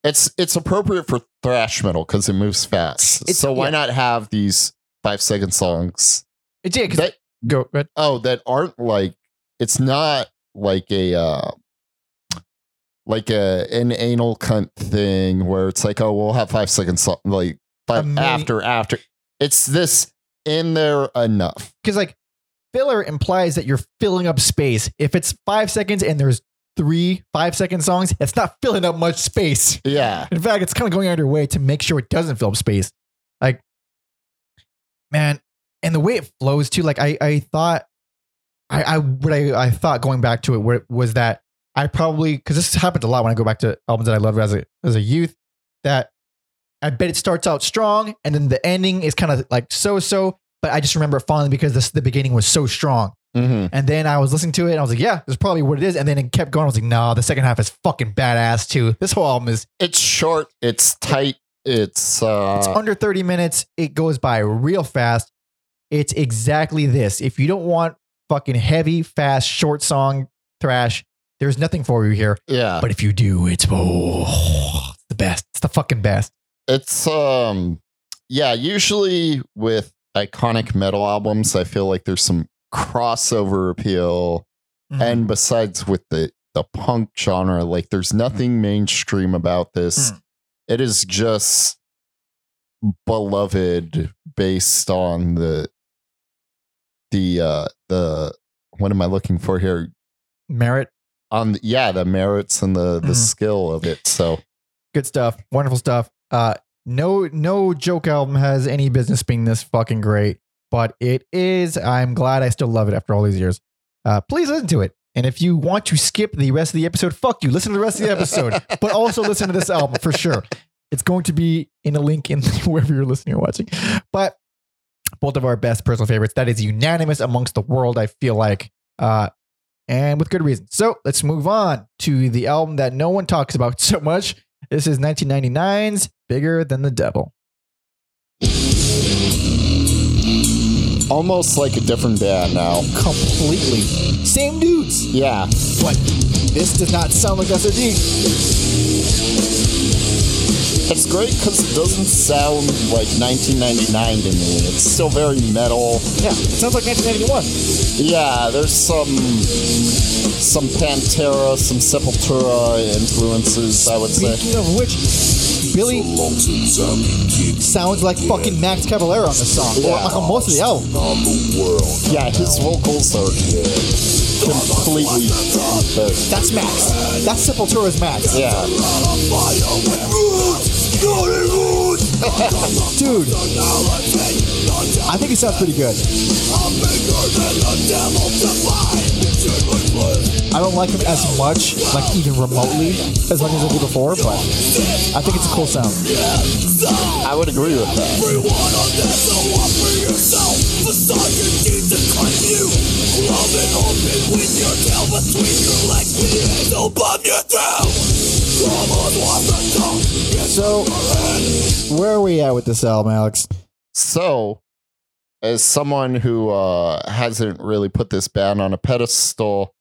Speaker 2: It's it's appropriate for thrash metal because it moves fast.
Speaker 1: It's-
Speaker 2: so why
Speaker 1: yeah.
Speaker 2: not have these five second songs
Speaker 1: it's yeah.
Speaker 2: that
Speaker 1: go, ahead.
Speaker 2: oh that aren't like it's not like a uh like a an anal cunt thing where it's like oh we'll have five seconds like five after after it's this in there enough
Speaker 1: because like filler implies that you're filling up space. If it's five seconds and there's three five second songs, it's not filling up much space.
Speaker 2: yeah
Speaker 1: In fact, it's kind of going out of your way to make sure it doesn't fill up space. Like, man, and the way it flows too. Like, I I thought, I I what I I thought going back to it where, was that I probably because this happens a lot when I go back to albums that I loved as a as a youth. That I bet it starts out strong and then the ending is kind of like so so. But I just remember it fondly because this, the beginning was so strong.
Speaker 2: hmm
Speaker 1: And then I was listening to it and I was like, yeah, that's probably what it is. And then it kept going. I was like, no, the second half is fucking badass too. This whole album is
Speaker 2: it's short it's tight it's uh
Speaker 1: It's under 30 minutes. It goes by real fast. It's exactly this. If you don't want fucking heavy, fast, short song thrash, there's nothing for you here.
Speaker 2: yeah
Speaker 1: But if you do, it's, oh, it's the best. It's the fucking best.
Speaker 2: it's um yeah usually with iconic metal albums i feel like there's some crossover appeal
Speaker 1: Mm-hmm.
Speaker 2: and besides with the the punk genre like there's nothing mainstream about this
Speaker 1: Mm.
Speaker 2: it is just beloved based on the the uh the what am i looking for here
Speaker 1: merit,
Speaker 2: on the, yeah the merits and the the
Speaker 1: Mhm.
Speaker 2: skill of it so
Speaker 1: good stuff, wonderful stuff. Uh, no, no joke album has any business being this fucking great, but it is. I'm glad I still love it after all these years. Uh, please listen to it. And if you want to skip the rest of the episode, fuck you. Listen to the rest of the episode, but also listen to this album for sure. It's going to be in a link in (laughs) wherever you're listening or watching. But both of our best personal favorites. That is unanimous amongst the world, I feel like. Uh, and with good reason. So let's move on to the album that no one talks about (laughs) so much. This is 1999's Bigger Than the Devil.
Speaker 2: almost like a different band now
Speaker 1: Completely. Same dudes.
Speaker 2: yeah
Speaker 1: But this does not sound like SOD.
Speaker 2: It's great because it doesn't sound like 1999 to me. It's still very metal.
Speaker 1: Yeah, it sounds like 1991.
Speaker 2: Yeah, there's some some Pantera, some Sepultura influences. I would say.
Speaker 1: Speaking of which, Billy sounds like fucking Max Cavalera on this song. Or
Speaker 2: Yeah.
Speaker 1: like on most of the album.
Speaker 2: Yeah, his vocals are completely.
Speaker 1: That's Max. That's Sepultura's Max.
Speaker 2: yeah,
Speaker 1: Dude. I think it sounds pretty good. I don't like him as much, like even remotely, as much as I did before, but I think it's a cool sound.
Speaker 2: I would agree with that.
Speaker 1: So, where are we at with this album, Alex?
Speaker 2: So, as someone who uh, hasn't really put this band on a pedestal,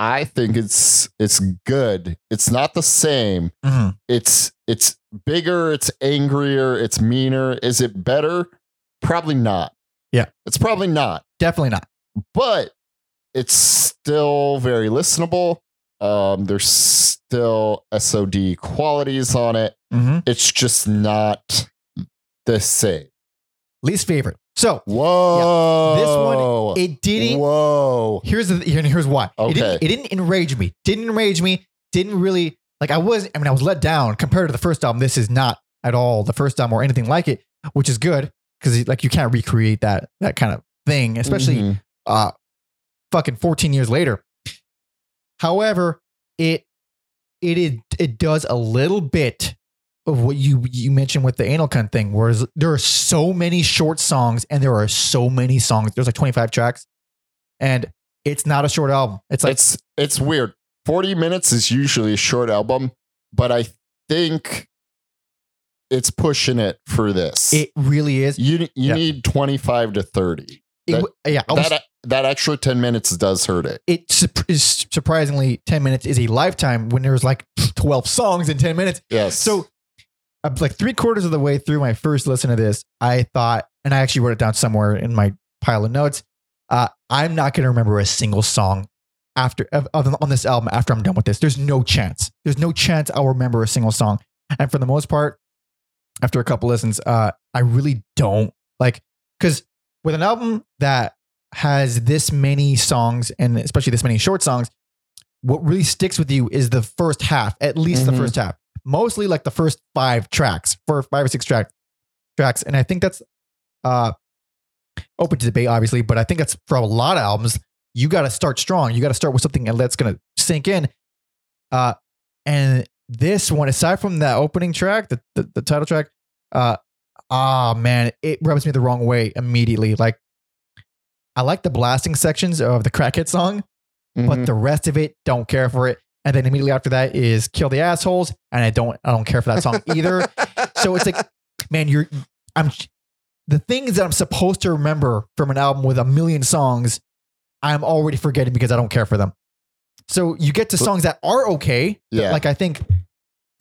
Speaker 2: I think it's it's good. It's not the same.
Speaker 1: Mhm.
Speaker 2: It's it's bigger. It's angrier. It's meaner. Is it better? Probably not.
Speaker 1: Yeah.
Speaker 2: it's probably not.
Speaker 1: Definitely not.
Speaker 2: But it's still very listenable. Um, there's still SOD qualities on it.
Speaker 1: Mm-hmm.
Speaker 2: It's just not the same.
Speaker 1: Least favorite. So
Speaker 2: Whoa.
Speaker 1: Yeah, this one it didn't.
Speaker 2: Whoa.
Speaker 1: Here's the here- here's why. It
Speaker 2: Okay.
Speaker 1: didn't, it didn't enrage me. Didn't enrage me. Didn't really like. I was. I mean, I was let down compared to the first album. This is not at all the first album or anything like it, which is good because like you can't recreate that that kind of thing, especially
Speaker 2: Mhm.
Speaker 1: uh fucking 14 years later. However, it it is it does a little bit of what you you mentioned with the anal cunt thing, whereas there are so many short songs and there are so many songs. There's like 25 tracks, and it's not a short album. It's like
Speaker 2: it's it's weird. 40 minutes is usually a short album, but I think it's pushing it for this.
Speaker 1: it really is.
Speaker 2: you you
Speaker 1: Yeah.
Speaker 2: need 25 to 30. That-
Speaker 1: yeah, was-
Speaker 2: That that extra 10 minutes does hurt it.
Speaker 1: it is surprisingly 10 minutes is a lifetime when there's like 12 songs in 10 minutes.
Speaker 2: Yes.
Speaker 1: So, like three quarters of the way through my first listen to this, I thought, and I actually wrote it down somewhere in my pile of notes. Uh, I'm not going to remember a single song after of, of- on this album after I'm done with this. There's no chance. There's no chance I'll remember a single song. And for the most part, after a couple listens, uh, I really don't like because with an album that has this many songs and especially this many short songs, what really sticks with you is the first half, at least
Speaker 2: Mhm.
Speaker 1: the first half. Mostly like the first five tracks, for five or six track, tracks. And I think that's uh open to debate, obviously, but I think that's for a lot of albums. You got to start strong. You got to start with something and that's going to sink in. Uh, and this one, aside from that opening track, the, the, the title track, uh, ah, man, it rubs me the wrong way immediately. Like, I like the blasting sections of the crackhead song, but
Speaker 2: Mhm.
Speaker 1: the rest of it, don't care for it. And then immediately after that is kill the assholes, and I don't, I don't care for that song (laughs) either. so it's like, man, you're, I'm, the things that I'm supposed to remember from an album with a million songs, I'm already forgetting because I don't care for them. So you get to songs that are okay.
Speaker 2: Yeah.
Speaker 1: Like I think,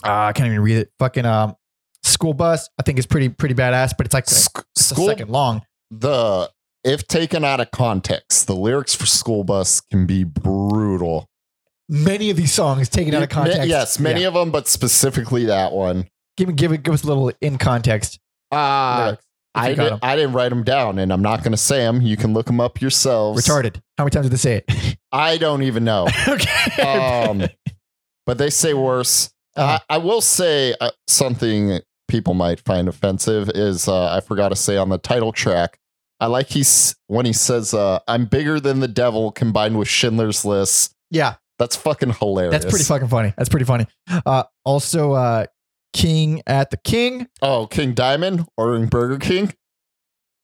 Speaker 1: uh, I can't even read it. Fucking um, school bus. I think is pretty pretty badass, but it's like
Speaker 2: Sc- school
Speaker 1: second long.
Speaker 2: the if taken out of context, the lyrics for School Bus can be brutal.
Speaker 1: Many of these songs taken out of context.
Speaker 2: yes, many
Speaker 1: Yeah.
Speaker 2: of them, but specifically that one.
Speaker 1: give me give it give us a little in context.
Speaker 2: Uh, I,
Speaker 1: got.
Speaker 2: I didn't write them down, and I'm not going to say them. You can look them up yourselves.
Speaker 1: Retarded. How many times did they say it? (laughs)
Speaker 2: I don't even know. (laughs)
Speaker 1: okay.
Speaker 2: um, but they say worse.
Speaker 1: Uh-huh.
Speaker 2: I, I will say uh, something people might find offensive is uh, I forgot to say on the title track. I like he's when he says, uh, "I'm bigger than the devil," combined with Schindler's List.
Speaker 1: yeah,
Speaker 2: That's fucking hilarious.
Speaker 1: that's pretty fucking funny. That's pretty funny. Uh, also, uh, King at the King.
Speaker 2: Oh, King Diamond ordering Burger King.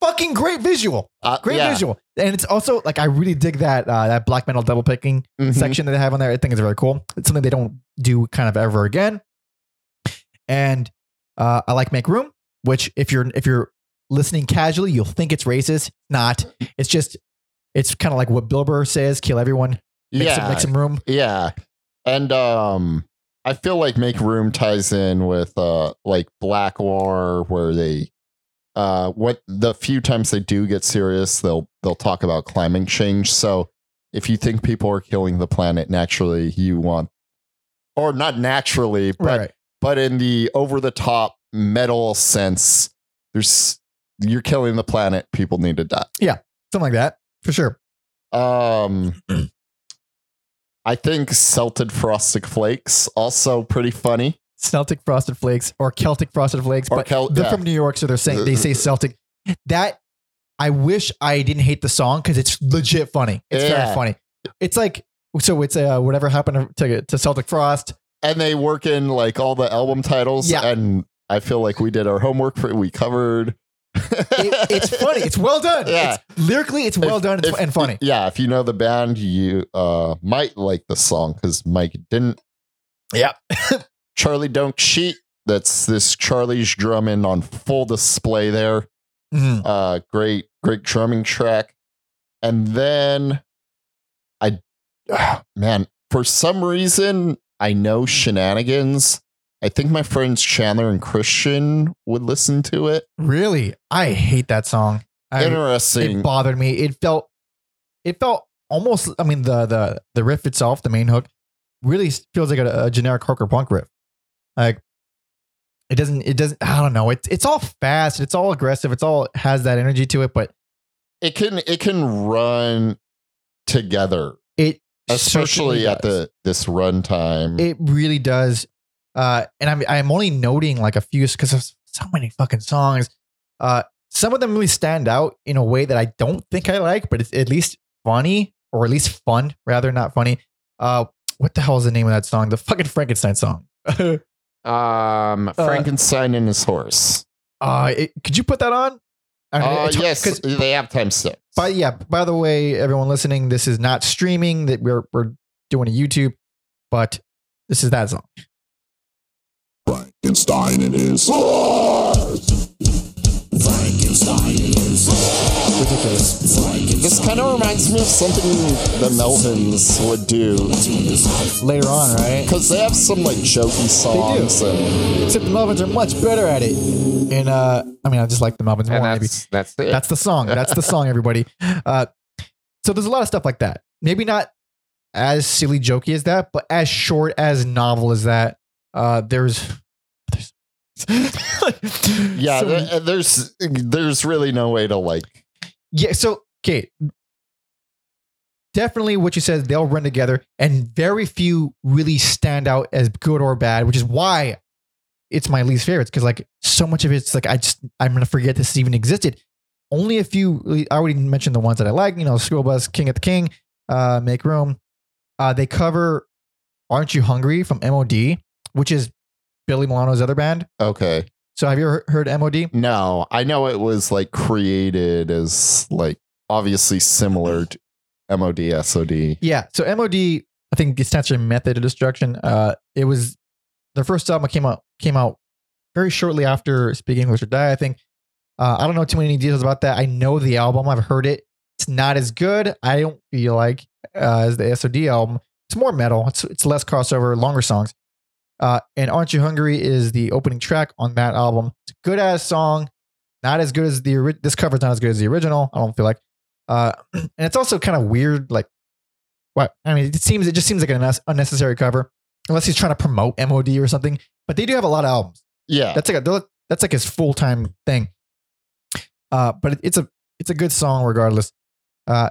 Speaker 1: Fucking great visual.
Speaker 2: Uh,
Speaker 1: Great
Speaker 2: yeah.
Speaker 1: visual. And it's also like I really dig that uh, that black metal double picking
Speaker 2: Mhm.
Speaker 1: section that they have on there. I think it's really cool. It's something they don't do kind of ever again. And uh, I like make room, which if you're if you're listening casually, you'll think it's racist. Not. It's just it's kind of like what Bill Burr says: kill everyone, make,
Speaker 2: Yeah,
Speaker 1: some, make some room.
Speaker 2: Yeah. And um I feel like Make Room ties in with uh like Black War where they uh what the few times they do get serious, they'll they'll talk about climate change. So if you think people are killing the planet naturally, you want or not naturally, but
Speaker 1: Right, right.
Speaker 2: but in the over the top metal sense, there's you're killing the planet, people need to die. Yeah.
Speaker 1: Something like that for sure.
Speaker 2: Um, (clears throat) I think Celtic Frosted Flakes also pretty funny.
Speaker 1: Celtic frosted flakes or Celtic frosted flakes,
Speaker 2: Or
Speaker 1: but
Speaker 2: Kel-
Speaker 1: they're
Speaker 2: yeah.
Speaker 1: from New York, so they're saying they say (laughs) Celtic. That I wish I didn't hate the song because it's legit funny. It's
Speaker 2: Yeah.
Speaker 1: very funny. It's like so. It's uh, whatever happened to to Celtic Frost.
Speaker 2: and they work in like all the album titles.
Speaker 1: Yeah.
Speaker 2: and I feel like we did our homework for we covered.
Speaker 1: It, it's funny. It's well done.
Speaker 2: Yeah.
Speaker 1: It's, lyrically, it's well
Speaker 2: If-
Speaker 1: done and,
Speaker 2: if-
Speaker 1: and funny.
Speaker 2: Yeah, if you know the band, you uh might like the song because Mike didn't.
Speaker 1: Yeah. (laughs)
Speaker 2: Charlie Don't Cheat. That's this Charlie's drumming on full display there.
Speaker 1: Mhm.
Speaker 2: Uh, great, great drumming track. And then I, (sighs) man, for some reason, I know Shenanigans. I think my friends Chandler and Christian would listen to it.
Speaker 1: Really, I hate that song. I,
Speaker 2: Interesting.
Speaker 1: it bothered me. It felt, it felt almost. I mean, the the the riff itself, the main hook, really feels like a, a generic hooker punk riff. Like, it doesn't it doesn't I don't know. It's it's all fast, it's all aggressive, it's all has that energy to it, but
Speaker 2: It can it can run together,
Speaker 1: it
Speaker 2: especially at the this runtime.
Speaker 1: it really does. Uh, and I'm I'm only noting like a few because there's so many fucking songs. Uh, some of them really stand out in a way that I don't think I like, but it's at least funny or at least fun, rather not funny. Uh, what the hell is the name of that song? The fucking Frankenstein song. (laughs)
Speaker 2: um, Frankenstein and his horse.
Speaker 1: uh, it, could you put that on? I mean,
Speaker 2: Uh, yes, they have time timestamps.
Speaker 1: But yeah, by the way, everyone listening, this is not streaming. That we're we're doing a YouTube, but this is that song.
Speaker 3: Frankenstein and his horse. Frankenstein and his.
Speaker 1: Ridiculous.
Speaker 2: This kind of reminds me of something the Melvins would do
Speaker 1: Later on, right?
Speaker 2: because they have some like jokey songs and
Speaker 1: Except the Melvins are much better at it. And uh, I mean, I just like the Melvins more.
Speaker 2: and
Speaker 1: Maybe
Speaker 2: that's that's it.
Speaker 1: that's the song. That's the song, everybody. (laughs) Uh, so there's a lot of stuff like that. Maybe not as silly jokey as that, but as short as novel as that. Uh, there's, there's (laughs)
Speaker 2: yeah.
Speaker 1: So-
Speaker 2: th- there's there's really no way to like
Speaker 1: yeah. So okay, definitely what you said. They'll run together, and very few really stand out as good or bad, which is why it's my least favorites because like so much of it's like I just I'm gonna forget this even existed. Only a few. I already mentioned the ones that I like. You know, School Bus, King of the King, uh, Make Room. Uh, they cover "Aren't You Hungry" from MOD, which is Billy Milano's other band.
Speaker 2: okay.
Speaker 1: So have you ever heard MOD?
Speaker 2: No, I know it was like created as like obviously similar to MOD SOD.
Speaker 1: Yeah. So MOD, I think it stands for Method of Destruction. Uh, it was their first album came out came out very shortly after Speak English or Die. I think. Uh, I don't know too many details about that. I know the album. I've heard it. It's not as good. I don't feel like uh, as the SOD album. It's more metal. It's it's less crossover, longer songs. Uh, and Aren't You Hungry is the opening track on that album. It's a good ass song. Not as good as the ori- this cover's not as good as the original. I don't feel like. Uh, (clears throat) and it's also kind of weird. Like, what? I mean, it seems it just seems like an unnecessary cover, unless he's trying to promote MOD or something. But they do have a lot of albums.
Speaker 2: Yeah.
Speaker 1: That's like a that's like his full time thing. Uh, but it, it's a it's a good song regardless. Uh,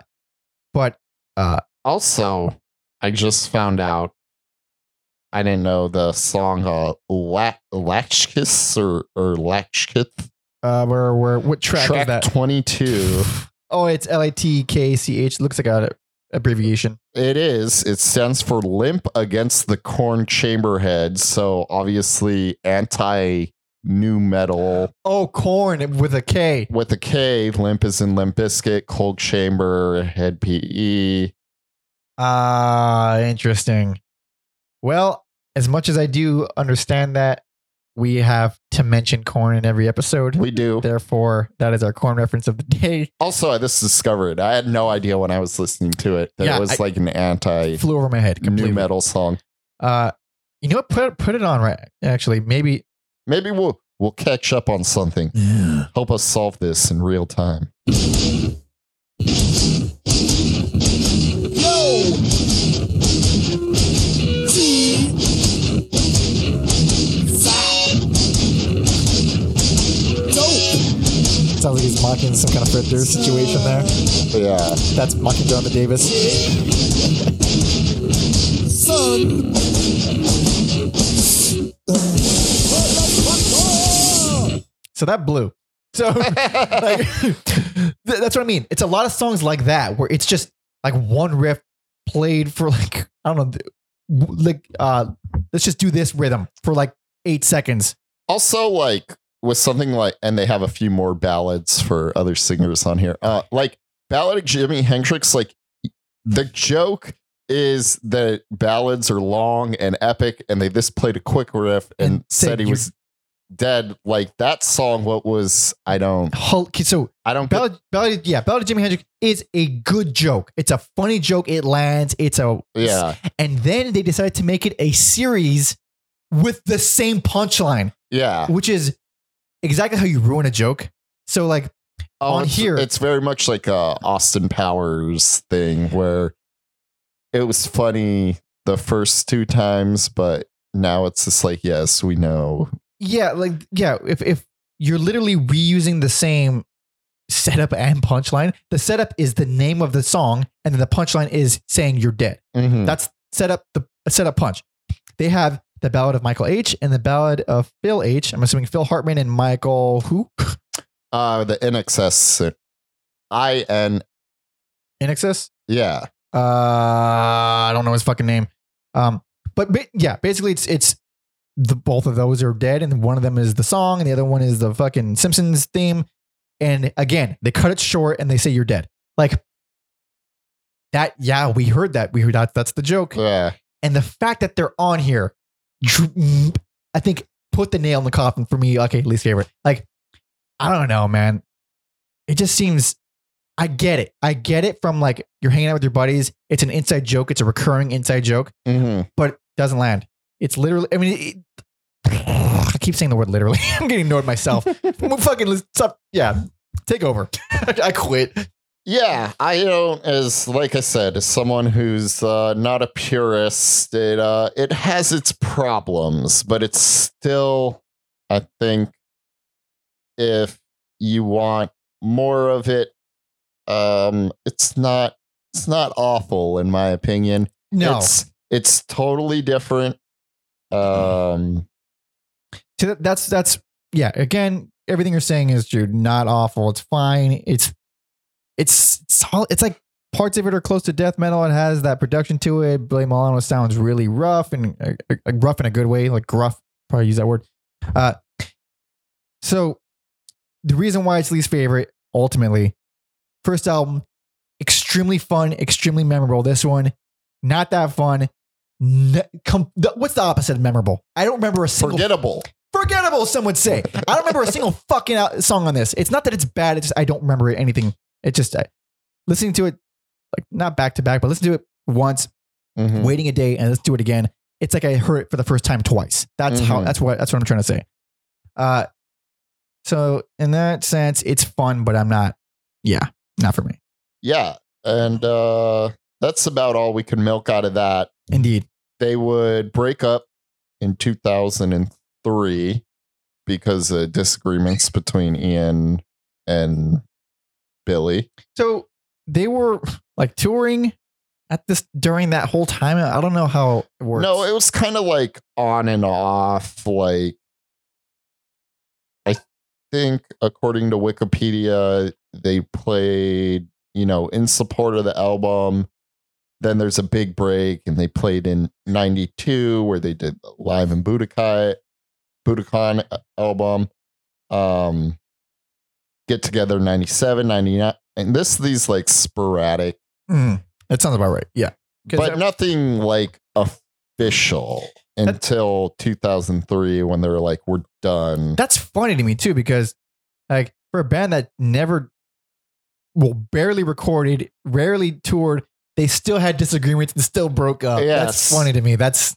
Speaker 1: but uh,
Speaker 2: Also, I just found out. I didn't know the song uh, La- Latchkiss or or Latchkith
Speaker 1: uh, where where what track,
Speaker 2: track
Speaker 1: is that?
Speaker 2: twenty two. (laughs)
Speaker 1: Oh, it's L A T K C H. Looks like a abbreviation.
Speaker 2: It is. It stands for Limp Against the Korn Chamberhead. So obviously anti new metal
Speaker 1: Oh, corn with a K.
Speaker 2: with a K. Limp is in Limp Bizkit, Coal Chamber, Hed PE.
Speaker 1: Ah, interesting. Well, as much as I do understand that, we have to mention corn in every episode.
Speaker 2: We do.
Speaker 1: Therefore, that is our corn reference of the day.
Speaker 2: Also, I just discovered I had no idea when I was listening to it that
Speaker 1: Yeah,
Speaker 2: it was
Speaker 1: I-
Speaker 2: like an anti
Speaker 1: Flew over my head completely.
Speaker 2: new metal song.
Speaker 1: Uh, you know what? Put put it on right. Actually, maybe.
Speaker 2: Maybe we'll we'll catch up on something. Help us solve this in real time.
Speaker 1: Mocking some kind of Fred Durst situation there.
Speaker 2: Yeah.
Speaker 1: That's mocking Jonathan Davis. So that blew. So (laughs) like, (laughs) that's what I mean. It's a lot of songs like that where it's just like one riff played for (laughs) like I don't know, like uh, let's just do this rhythm for like eight seconds.
Speaker 2: also like with something like and they have a few more ballads for other singers on here uh like ballad of jimi hendrix like the joke is that ballads are long and epic and they just played a quick riff and,
Speaker 1: And said
Speaker 2: he was dead like that song what was i don't
Speaker 1: Hulk. So
Speaker 2: i don't get,
Speaker 1: Ballad, Ballad, yeah, Ballad of Jimi Hendrix is a good joke. It's a funny joke. It lands. It's a
Speaker 2: yeah
Speaker 1: And then they decided to make it a series with the same punchline,
Speaker 2: yeah
Speaker 1: which is exactly how you ruin a joke. So like
Speaker 2: oh,
Speaker 1: on
Speaker 2: it's,
Speaker 1: here-
Speaker 2: it's very much like a austin powers thing where it was funny the first two times but now it's just like yes we know
Speaker 1: yeah, like yeah, if if you're literally reusing the same setup and punchline, the setup is the name of the song, and then the punchline is saying you're dead.
Speaker 2: Mhm.
Speaker 1: That's setup the setup punch. They have the ballad of Michael H and the ballad of Phil H. I'm assuming Phil Hartman and Michael who
Speaker 2: Uh, the NXS, I N,
Speaker 1: excess.
Speaker 2: yeah,
Speaker 1: Uh, I don't know his fucking name. Um, but, ba- yeah, basically it's it's the both of those are dead, and one of them is the song, and the other one is the fucking Simpsons theme. And again, they cut it short and they say you're dead. Like that. Yeah, we heard that. We heard that. That's the joke.
Speaker 2: yeah.
Speaker 1: And the fact that they're on here, I think put the nail in the coffin for me. Okay, least favorite. Like, I don't know, man. It just seems. I get it. I get it from like you're hanging out with your buddies. It's an inside joke. It's a recurring inside joke,
Speaker 2: hmm
Speaker 1: but it doesn't land. It's literally. I mean, it, I keep saying the word literally. (laughs) I'm getting annoyed myself. (laughs) Fucking stop. Yeah, take over. (laughs) I quit.
Speaker 2: Yeah, I don't as like I said, as someone who's uh, not a purist, it uh, it has its problems, but it's still, I think, if you want more of it, um, it's not it's not awful in my opinion.
Speaker 1: No,
Speaker 2: It's it's totally different. Um,
Speaker 1: So that- that's that's yeah. Again, everything you're saying is true. Not awful. It's fine. It's it's it's it's like parts of it are close to death metal. It has that production to it. Billy Milano sounds really rough and uh, uh, rough in a good way, like gruff. Probably use that word. Uh, so the reason why it's least favorite, ultimately, first album, extremely fun, extremely memorable. This one, not that fun. Com- the- what's the opposite of memorable? I don't remember a single
Speaker 2: forgettable.
Speaker 1: forgettable. Some would say. I don't remember a single fucking out- song on this. It's not that it's bad. It's just I don't remember anything. It just I, listening to it, like not back to back, but listen to it once,
Speaker 2: Mhm.
Speaker 1: waiting a day, and let's do it again. It's like I heard it for the first time twice. That's how.
Speaker 2: Mhm.
Speaker 1: That's what. That's what I'm trying to say. Uh, so in that sense, it's fun, but I'm not. Yeah, not for me.
Speaker 2: Yeah, and uh, that's about all we can milk out of that.
Speaker 1: Indeed.
Speaker 2: they would break up in 2003 because of disagreements between Ian and Billy.
Speaker 1: So they were like touring at this during that whole time. I don't know how it works.
Speaker 2: No, it was kind of like on and off. Like, I think, according to Wikipedia, they played, you know, in support of the album. Then there's a big break, and they played in '92 where they did live in Budokai, Budokan album. Um, get together '97, '99, and this these like sporadic
Speaker 1: Mm, that sounds about right. Yeah.
Speaker 2: but
Speaker 1: I-
Speaker 2: nothing like official until 2003 when they were like we're done
Speaker 1: that's funny to me too because like for a band that never well barely recorded rarely toured they still had disagreements and still broke up
Speaker 2: Yes.
Speaker 1: that's funny to me that's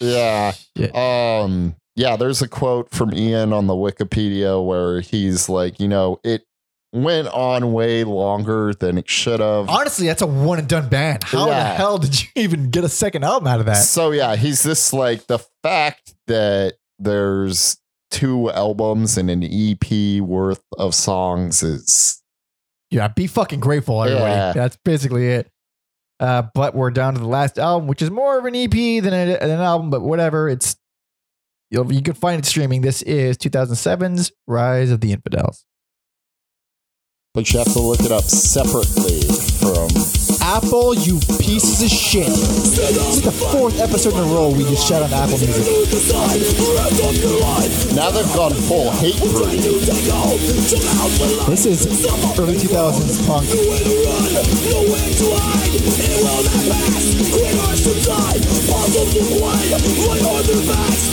Speaker 2: yeah
Speaker 1: Shit.
Speaker 2: um yeah there's a quote from ian on the wikipedia where he's like you know it went on way longer than it should have.
Speaker 1: Honestly that's a one and done band how the hell did you (laughs) even get a second album out of that?
Speaker 2: So yeah he's this like the fact that there's two albums and an ep worth of songs is
Speaker 1: yeah be fucking grateful everybody.
Speaker 2: Yeah.
Speaker 1: that's basically it. Uh, but we're down to the last album which is more of an ep than, a, than an album but whatever it's you'll, you can find it streaming this is 2007's rise of the infidels
Speaker 2: but you have to look it up separately from
Speaker 1: Apple, you pieces of shit. This is the fourth episode in a row we just shut on Apple Music.
Speaker 2: Now they've gone full Hatebreed.
Speaker 1: This is early 2000s punk.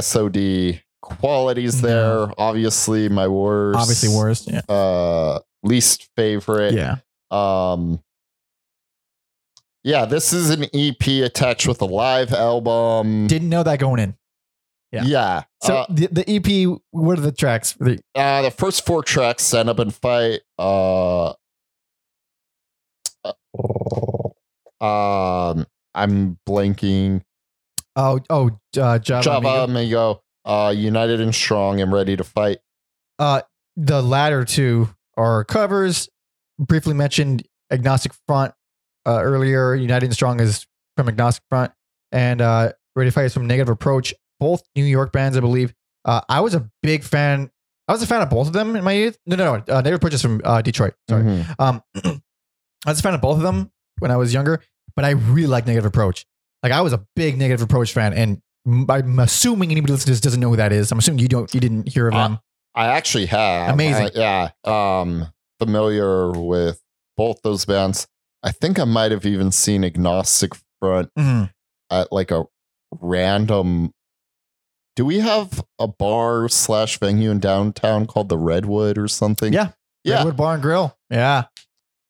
Speaker 2: SOD qualities
Speaker 1: No.
Speaker 2: there. Obviously, my worst.
Speaker 1: Obviously worst. Yeah.
Speaker 2: Uh, least favorite.
Speaker 1: Yeah.
Speaker 2: Um. Yeah, this is an EP attached with a live album.
Speaker 1: Didn't know that going in. yeah.
Speaker 2: yeah.
Speaker 1: So
Speaker 2: uh,
Speaker 1: the, the EP, what are the tracks? The,
Speaker 2: uh, the first four tracks, Stand Up and Fight. Uh, um, I'm blanking.
Speaker 1: Oh, oh, uh, Java.
Speaker 2: Java,
Speaker 1: Amigo.
Speaker 2: Amigo, uh, United and Strong, and Ready to Fight.
Speaker 1: Uh, the latter two are covers. Briefly mentioned Agnostic Front uh, earlier. United and Strong is from Agnostic Front, and uh, Ready to Fight is from Negative Approach. Both New York bands, I believe. Uh, I was a big fan. I was a fan of both of them in my youth. No, no, no. Uh, Negative Approach is from uh, Detroit. Sorry.
Speaker 2: Mhm.
Speaker 1: Um, (clears throat) I was a fan of both of them when I was younger, but I really like Negative Approach. Like I was a big Negative Approach fan, and I'm assuming anybody listening to this doesn't know who that is. I'm assuming you don't. You didn't hear of
Speaker 2: Uh,
Speaker 1: them.
Speaker 2: I actually have.
Speaker 1: Amazing.
Speaker 2: I- yeah. Um, familiar with both those bands. I think I might have even seen Agnostic Front
Speaker 1: Mhm.
Speaker 2: at like a random. Do we have a bar slash venue in downtown called the Redwood or something?
Speaker 1: Yeah.
Speaker 2: Yeah.
Speaker 1: Redwood Bar and Grill. Yeah.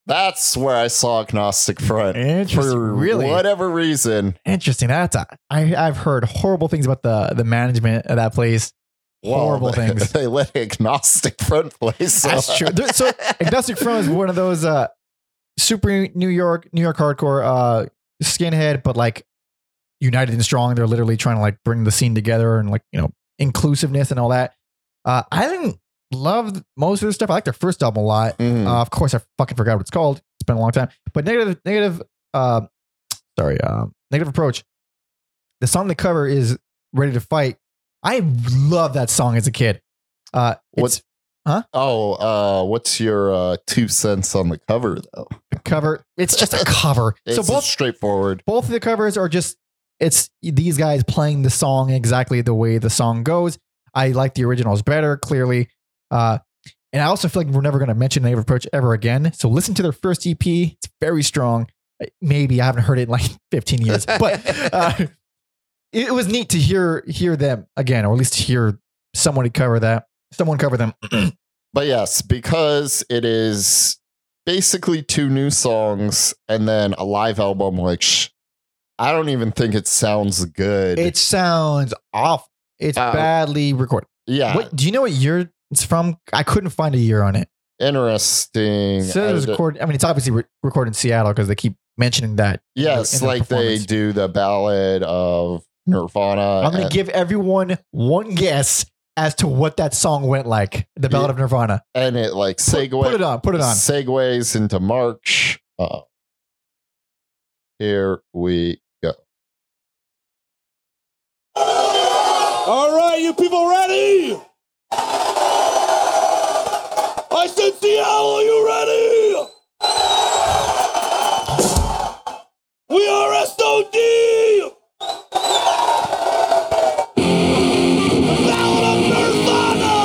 Speaker 2: That's where I saw Agnostic Front.
Speaker 1: Interesting.
Speaker 2: For
Speaker 1: really
Speaker 2: whatever reason.
Speaker 1: interesting. That's I, I've heard horrible things about the the management of that place.
Speaker 2: Well,
Speaker 1: Horrible
Speaker 2: they,
Speaker 1: things. (laughs)
Speaker 2: They let Agnostic Front play. So.
Speaker 1: That's true. So Agnostic Front is one of those uh super New York New York hardcore uh skinhead, but like united and strong. They're literally trying to like bring the scene together and like you know inclusiveness and all that. Uh, I didn't love most of their stuff. I like their first album a lot.
Speaker 2: Mhm.
Speaker 1: Uh, of course, I fucking forgot what it's called. It's been a long time. But negative, negative. Uh, sorry. Um, negative approach. The song they cover is "Ready to Fight." I love that song as a kid. Uh, Huh?
Speaker 2: Oh, uh, what's your uh, two cents on the cover though?
Speaker 1: the cover. It's just a cover. (laughs)
Speaker 2: It's
Speaker 1: so both
Speaker 2: straightforward.
Speaker 1: both of the covers are just it's these guys playing the song exactly the way the song goes. I like the originals better, clearly. Uh, and I also feel like we're never going to mention Negative Approach ever again. So listen to their first EP. It's very strong. Maybe I haven't heard it in like (laughs) 15 years, but (laughs) uh, it was neat to hear hear them again, or at least hear someone cover that. Someone cover them. (clears throat)
Speaker 2: But yes, because it is basically two new songs and then a live album, which I don't even think it sounds good.
Speaker 1: it sounds awful. It's
Speaker 2: Uh,
Speaker 1: badly recorded.
Speaker 2: yeah,
Speaker 1: What do you know what year it's from? I couldn't find a year on it.
Speaker 2: interesting.
Speaker 1: So it was recorded. I mean, it's obviously re- recorded in Seattle because they keep mentioning that. in the-
Speaker 2: yes,
Speaker 1: in the
Speaker 2: like they do the ballad of Nirvana.
Speaker 1: I'm going
Speaker 2: and,
Speaker 1: to give everyone one guess as to what that song went like. The Ballad of Nirvana.
Speaker 2: and it like
Speaker 1: Put, put it on. Put it on.
Speaker 2: segues into March. Uh, here we go.
Speaker 3: All right, you people ready? I said Seattle, are you ready? We are SOD! Ballad of Nirvana!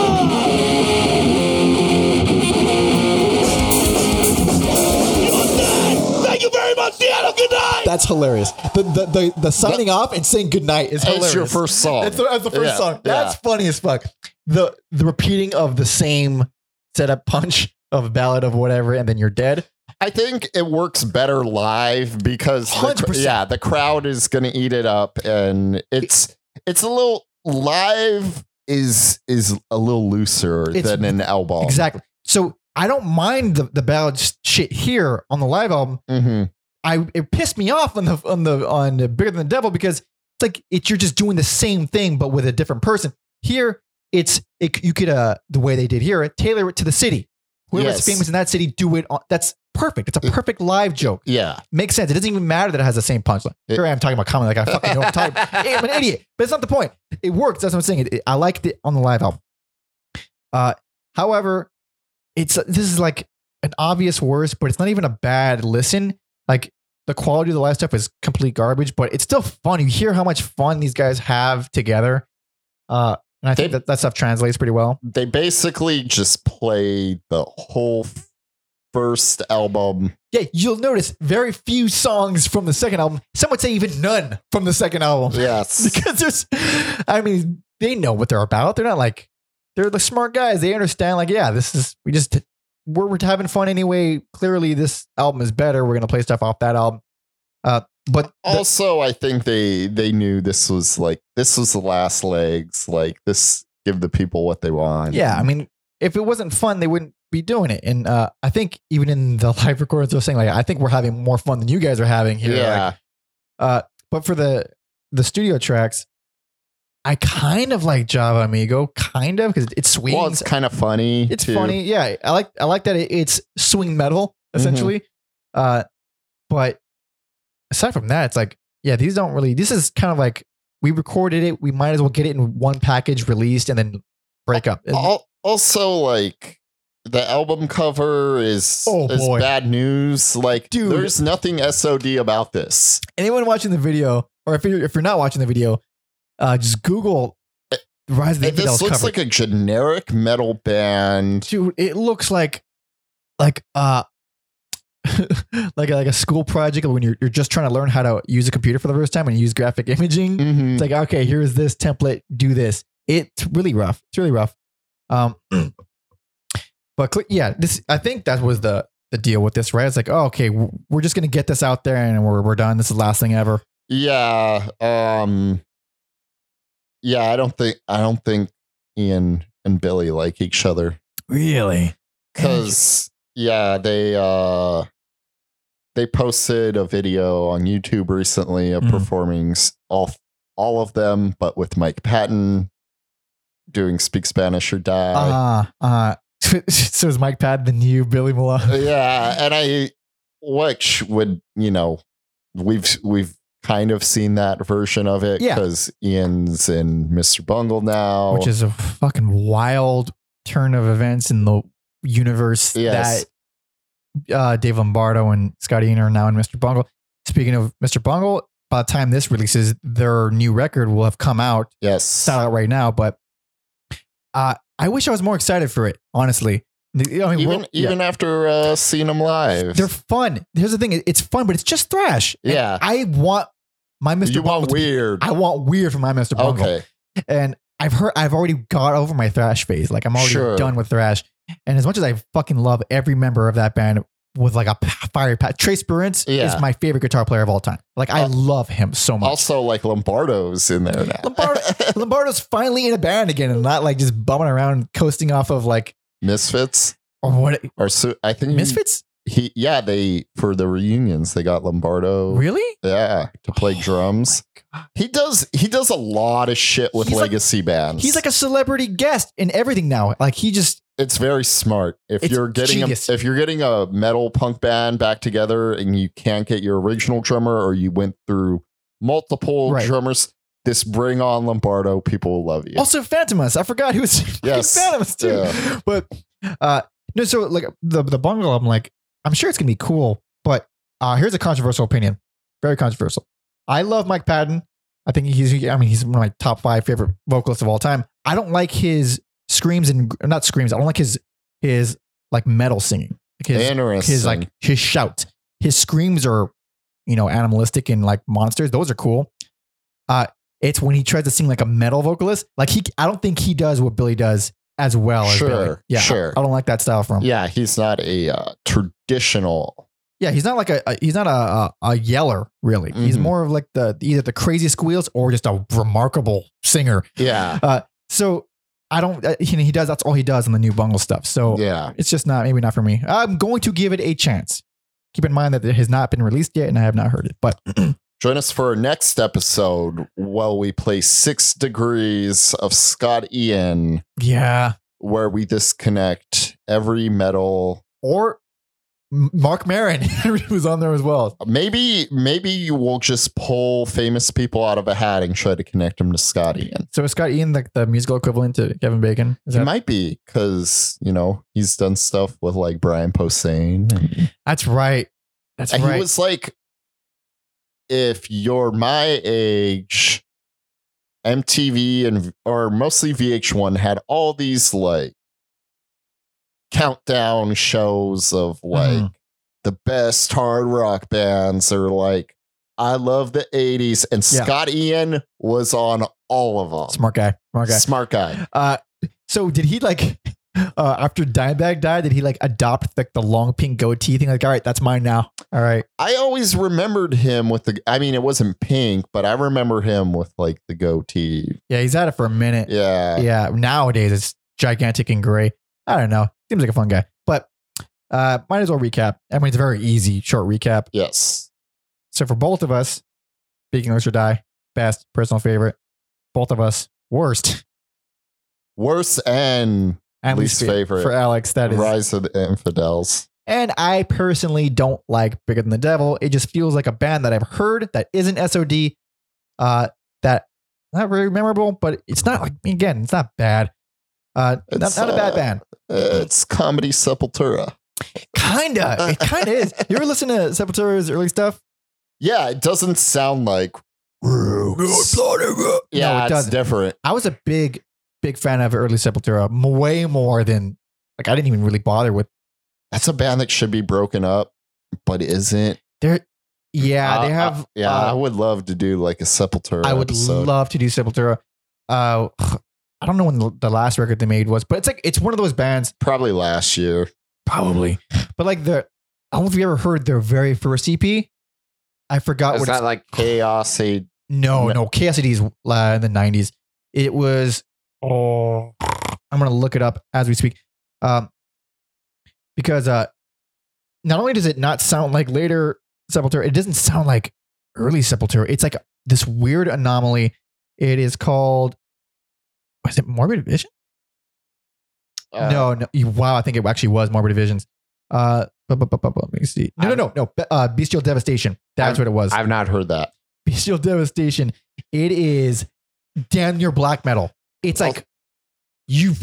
Speaker 3: Thank you very much, Seattle. Good night.
Speaker 1: That's hilarious. The the the, the signing off and saying goodnight is hilarious.
Speaker 2: It's your first song.
Speaker 1: That's the, that's the first
Speaker 2: Yeah,
Speaker 1: song. That's
Speaker 2: yeah.
Speaker 1: funny as fuck. The the repeating of the same setup punch of ballad of whatever, and then you're dead.
Speaker 2: I think it works better live because the, yeah, the crowd is going to eat it up, and it's it's a little live is is a little looser
Speaker 1: It's-
Speaker 2: than an album.
Speaker 1: Exactly. So I don't mind the the ballad shit here on the live album.
Speaker 2: hmm
Speaker 1: I it pissed me off on the on the on the bigger than the devil because it's like it's you're just doing the same thing but with a different person. Here it's it, you could uh the way they did here tailor it to the city. Whoever's
Speaker 2: Yes.
Speaker 1: famous in that city do it. On, that's perfect. It's a perfect live joke.
Speaker 2: Yeah,
Speaker 1: Makes sense. It doesn't even matter that it has the same punchline.
Speaker 2: It-
Speaker 1: Here I am talking about comedy like I fucking know I'm talking. (laughs) I'm an idiot, but it's not the point. It works. That's what I'm saying. It- I liked it on the live album. Uh, however, it's this is like an obvious worst, but it's not even a bad listen. Like the quality of the live stuff is complete garbage, but it's still fun. You hear how much fun these guys have together. Uh, and I think
Speaker 2: They-
Speaker 1: that that stuff translates pretty well.
Speaker 2: they basically just play the whole first album.
Speaker 1: Yeah, you'll notice very few songs from the second album. Some would say even none from the second album. (laughs)
Speaker 2: Yes,
Speaker 1: because there's i mean they know what they're about. They're not like they're the smart guys. They understand. Like, yeah, this is we just we're, we're having fun anyway. Clearly, this album is better. We're gonna play stuff off that album. Uh, but the-
Speaker 2: also i think they they knew this was like this was the last legs like this give the people what they want
Speaker 1: yeah, I mean, if it wasn't fun, they wouldn't be doing it. And uh, I think even in the (laughs) live recordings, they're saying like, I think we're having more fun than you guys are having here. Like,
Speaker 2: yeah
Speaker 1: Uh, but for the the studio tracks, I kind of like Java Amigo, kind of because it's swings.
Speaker 2: well it's kind of funny
Speaker 1: it's
Speaker 2: too.
Speaker 1: funny. Yeah, I like I like that it, it's swing metal essentially. Uh, but aside from that, it's like yeah, these don't really. This is kind of like we recorded it. We might as well get it in one package, released, and then break up.
Speaker 2: Also like the album cover is,
Speaker 1: Oh,
Speaker 2: is
Speaker 1: boy.
Speaker 2: bad news like
Speaker 1: Dude.
Speaker 2: there's nothing sod about this
Speaker 1: Anyone watching the video, or if you're if you're not watching the video, uh, just Google Rise of the
Speaker 2: It-
Speaker 1: Infidels
Speaker 2: this looks
Speaker 1: cover.
Speaker 2: like a generic metal band
Speaker 1: dude it looks like like uh (laughs) like a, like a school project when you're, you're just trying to learn how to use a computer for the first time and use graphic imaging.
Speaker 2: Mhm.
Speaker 1: it's like okay here's this template do this. It's really rough. It's really rough. Um (clears throat) but cl- yeah this i think that was the the deal with this right? It's like oh okay we're just gonna get this out there and we're, we're done. This is the last thing ever.
Speaker 2: Yeah. Um Yeah, I don't think I don't think Ian and Billy like each other.
Speaker 1: really?
Speaker 2: Cause yeah, they uh they posted a video on YouTube recently of
Speaker 1: Mhm.
Speaker 2: performing all all of them, but with Mike Patton doing Speak Spanish or Die.
Speaker 1: uh uh (laughs) so is mike Patton the new billy Milano?
Speaker 2: yeah, (laughs) and I which would, you know, we've we've kind of seen that version of it
Speaker 1: Yeah.
Speaker 2: because Ian's in Mr. Bungle now.
Speaker 1: which is a fucking wild turn of events in the universe
Speaker 2: Yes.
Speaker 1: that uh, Dave Lombardo and Scotty Ian are now in Mr. Bungle. Speaking of Mr. Bungle, by the time this releases, their new record will have come out. It's
Speaker 2: yes.
Speaker 1: not out right now, but uh, I wish I was more excited for it. Honestly, I mean,
Speaker 2: even
Speaker 1: we're- yeah,
Speaker 2: even after uh, seeing them live.
Speaker 1: they're fun. Here's the thing: it's fun, but it's just thrash. And
Speaker 2: Yeah.
Speaker 1: I want my Mr.
Speaker 2: you
Speaker 1: Bungle.
Speaker 2: want
Speaker 1: to be-
Speaker 2: weird.
Speaker 1: I want weird from my Mr. Bungle.
Speaker 2: okay.
Speaker 1: and I've heard I've already got over my thrash phase. Like I'm already
Speaker 2: Sure.
Speaker 1: done with thrash. And as much as I fucking love every member of that band with like a fiery pat, Trey Spruance
Speaker 2: Yeah.
Speaker 1: is my favorite guitar player of all time. Like I
Speaker 2: Uh,
Speaker 1: love him so much.
Speaker 2: Also, like Lombardo's in there now.
Speaker 1: Lombardo- (laughs) Lombardo's finally in a band again and not like just bumming around coasting off of like
Speaker 2: Misfits
Speaker 1: or what
Speaker 2: or so I think
Speaker 1: Misfits?
Speaker 2: He yeah they for the reunions they got Lombardo.
Speaker 1: Really?
Speaker 2: Yeah, to play
Speaker 1: Oh
Speaker 2: drums. He does he does a lot of shit with
Speaker 1: He's like-
Speaker 2: legacy bands.
Speaker 1: He's like a celebrity guest in everything now. Like he just
Speaker 2: it's very smart. If
Speaker 1: It's
Speaker 2: you're getting a, if you're getting a metal punk band back together and you can't get your original drummer or you went through multiple
Speaker 1: Right.
Speaker 2: drummers, this bring on Lombardo, people will love you.
Speaker 1: Also, Fantômas. I forgot who was (laughs)
Speaker 2: Yes.
Speaker 1: Fantômas too.
Speaker 2: Yeah.
Speaker 1: But uh no, so like the the bungle, I'm like, I'm sure it's gonna be cool. But uh here's a controversial opinion. Very controversial. I love Mike Patton. I think he's I mean he's one of my top five favorite vocalists of all time. I don't like his screams and not screams. I don't like his his like metal singing. Like his his like his shout. His screams are, you know, animalistic and like monsters. Those are cool. Uh it's when he tries to sing like a metal vocalist. Like he I don't think he does what Billy does as well as Billy.
Speaker 2: Sure,
Speaker 1: Yeah.
Speaker 2: sure.
Speaker 1: I don't like that style from him.
Speaker 2: yeah, he's not a uh, traditional.
Speaker 1: Yeah, he's not like a, a he's not a, a, a yeller really. He's
Speaker 2: Mhm.
Speaker 1: more of like the either the crazy squeals or just a remarkable singer.
Speaker 2: Yeah,
Speaker 1: So I don't uh, he, he does that's all he does in the new bungle stuff. So
Speaker 2: yeah.
Speaker 1: it's just not maybe not for me. I'm going to give it a chance. Keep in mind that it has not been released yet and I have not heard it. But (clears throat)
Speaker 2: Join us for our next episode while we play Six Degrees of Scott Ian,
Speaker 1: yeah,
Speaker 2: where we disconnect every metal.
Speaker 1: or Marc Maron (laughs) was on there as well.
Speaker 2: Maybe, maybe you will just pull famous people out of a hat and try to connect them to Scott Ian.
Speaker 1: So is Scott Ian like the musical equivalent to Kevin Bacon? Is
Speaker 2: He
Speaker 1: that,
Speaker 2: might be because you know he's done stuff with like Brian Posehn.
Speaker 1: that's right. That's
Speaker 2: And
Speaker 1: right.
Speaker 2: He was like, if you're my age, MTV and or mostly VH1 had all these like countdown shows of like
Speaker 1: Mhm.
Speaker 2: the best hard rock bands or like I love the 80s and
Speaker 1: Yeah.
Speaker 2: Scott Ian was on all of them.
Speaker 1: Smart guy. Smart guy.
Speaker 2: Smart guy.
Speaker 1: Uh, so did he like (laughs) uh, after Dimebag died? Did he like adopt like the long pink goatee thing? Like, all right, that's mine now. All right,
Speaker 2: I always remembered him with the. I mean, it wasn't pink, but I remember him with like the goatee.
Speaker 1: yeah, he's at it for a minute.
Speaker 2: Yeah.
Speaker 1: Yeah, nowadays it's gigantic and gray. I don't know. Seems like a fun guy, but uh, might as well recap. I mean, it's a very easy, short recap.
Speaker 2: Yes.
Speaker 1: So for both of us, speaking Live or Die, best personal favorite. Both of us, worst
Speaker 2: Worst and
Speaker 1: and
Speaker 2: Least
Speaker 1: fa-
Speaker 2: favorite.
Speaker 1: for Alex. That is
Speaker 2: Rise of the Infidels.
Speaker 1: And I personally don't like Bigger Than the Devil. It just feels like a band that I've heard that isn't SOD. Uh, that not very memorable, but it's not like again, it's not bad. Uh, not, not a bad
Speaker 2: uh,
Speaker 1: band.
Speaker 2: It's comedy Sepultura.
Speaker 1: Kinda, it (laughs) kinda is. You ever listen to Sepultura's early stuff?
Speaker 2: Yeah, it doesn't sound like. Roots. Yeah,
Speaker 1: it
Speaker 2: it's different.
Speaker 1: I was a big, big fan of early Sepultura, way more than like I didn't even really bother with.
Speaker 2: That's a band that should be broken up, but isn't.
Speaker 1: They're, yeah,
Speaker 2: Uh,
Speaker 1: they
Speaker 2: uh,
Speaker 1: have.
Speaker 2: yeah,
Speaker 1: uh,
Speaker 2: I would love to do like a Sepultura.
Speaker 1: I would
Speaker 2: episode.
Speaker 1: love to do Sepultura. Uh, I don't know when the, last record they made was, but it's like it's one of those bands,
Speaker 2: probably last year.
Speaker 1: probably. But like the, I don't know if you ever heard their very first EP. I forgot
Speaker 2: Is
Speaker 1: what it's.
Speaker 2: that like Chaos? A
Speaker 1: no,
Speaker 2: No.
Speaker 1: no, KSD's uh, in the '90s. It was. Oh, I'm gonna look it up as we speak, um, because uh, not only does it not sound like later Sepultura, it doesn't sound like early Sepultura. It's like this weird anomaly. It is called. Was it Morbid Vision?
Speaker 2: uh,
Speaker 1: no, no. Wow, I think it actually was Morbid Visions. Uh, bu- bu- bu- bu- bu- let me see. No, no, no, no. Uh, Bestial Devastation. That's what it was.
Speaker 2: I've not heard that.
Speaker 1: Bestial Devastation. It is damn near black metal. It's like you.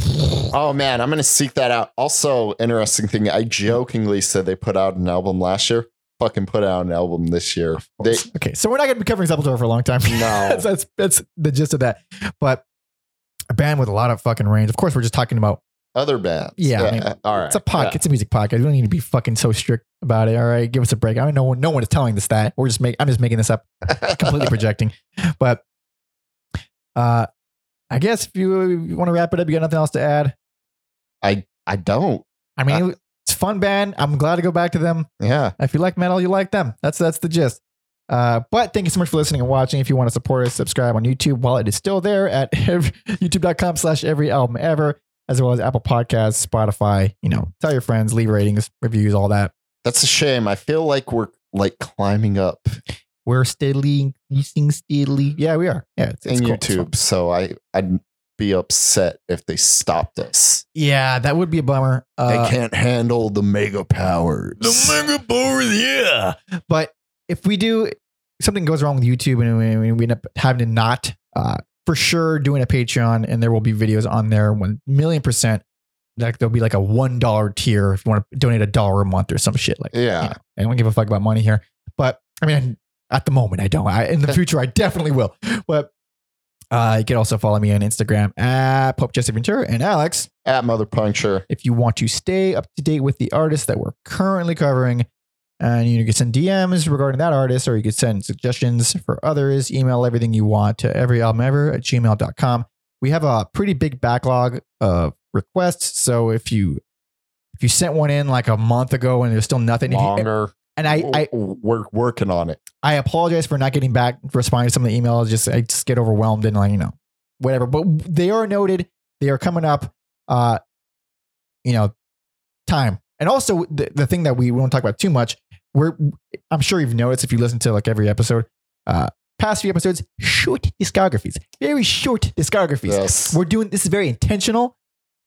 Speaker 2: Oh man, I'm gonna seek that out. Also, interesting thing. I jokingly said they put out an album last year. Fucking put out an album this year. They
Speaker 1: Okay, so we're not going to be covering Sepultura for a long time.
Speaker 2: No.
Speaker 1: that's, (laughs) that's that's the gist of that. But a band with a lot of fucking range. Of course, we're just talking about.
Speaker 2: other bands.
Speaker 1: Yeah, I mean,
Speaker 2: all right.
Speaker 1: It's a podcast. It's a music podcast. We don't need to be fucking so strict about it. All right, give us a break. I mean, no one, no one is telling us that. We're just make. I'm just making this up.
Speaker 2: Yeah. (laughs)
Speaker 1: completely projecting. But uh I guess if you, you want to wrap it up, you got nothing else to add.
Speaker 2: I I don't.
Speaker 1: I mean, it's a fun band. I'm glad to go back to them.
Speaker 2: Yeah.
Speaker 1: If you like metal, you like them. That's that's the gist. Uh, but thank you so much for listening and watching. If you want to support us, subscribe on YouTube while it is still there at (laughs) youtube.com slash every album ever, as well as Apple Podcasts, Spotify. You know, tell your friends, leave ratings, reviews, all that.
Speaker 2: That's a shame. I feel like we're like climbing up
Speaker 1: We're steadily increasing steadily. Yeah, we are. Yeah, it's, it's
Speaker 2: in
Speaker 1: cool.
Speaker 2: YouTube, so I I'd be upset if they stopped us.
Speaker 1: Yeah, that would be a bummer. Uh,
Speaker 2: they can't handle the mega powers.
Speaker 1: The mega powers, yeah. But if we do something goes wrong with YouTube and we, we end up having to not, uh, for sure doing a Patreon and there will be videos on there one million percent. Like there'll be like a one dollar tier if you want to donate a dollar a month or some shit like.
Speaker 2: Yeah.
Speaker 1: you know, I don't give a fuck about money here, but I mean, at the moment I don't. I, in the (laughs) future I definitely will. But uh, you can also follow me on Instagram at Pope Jesse Ventura and Alex
Speaker 2: At Mother Puncture.
Speaker 1: if you want to stay up to date with the artists that we're currently covering. And you can send DMs regarding that artist, or you could send suggestions for others. Email everything you want to everyalbumever at gmail.com. We have a pretty big backlog of requests. So if you if you sent one in like a month ago and there's still nothing, you-
Speaker 2: Longer.
Speaker 1: and I, I
Speaker 2: we're working on it.
Speaker 1: I apologize for not getting back responding to some of the emails. Just I just get overwhelmed and like you know whatever. But they are noted. They are coming up. Uh, you know, time. And also the, the thing that we won't talk about too much. We're I'm sure you've noticed if you listen to like every episode. Uh, past few episodes, short discographies, very short discographies.
Speaker 2: Yes.
Speaker 1: We're doing this is very intentional.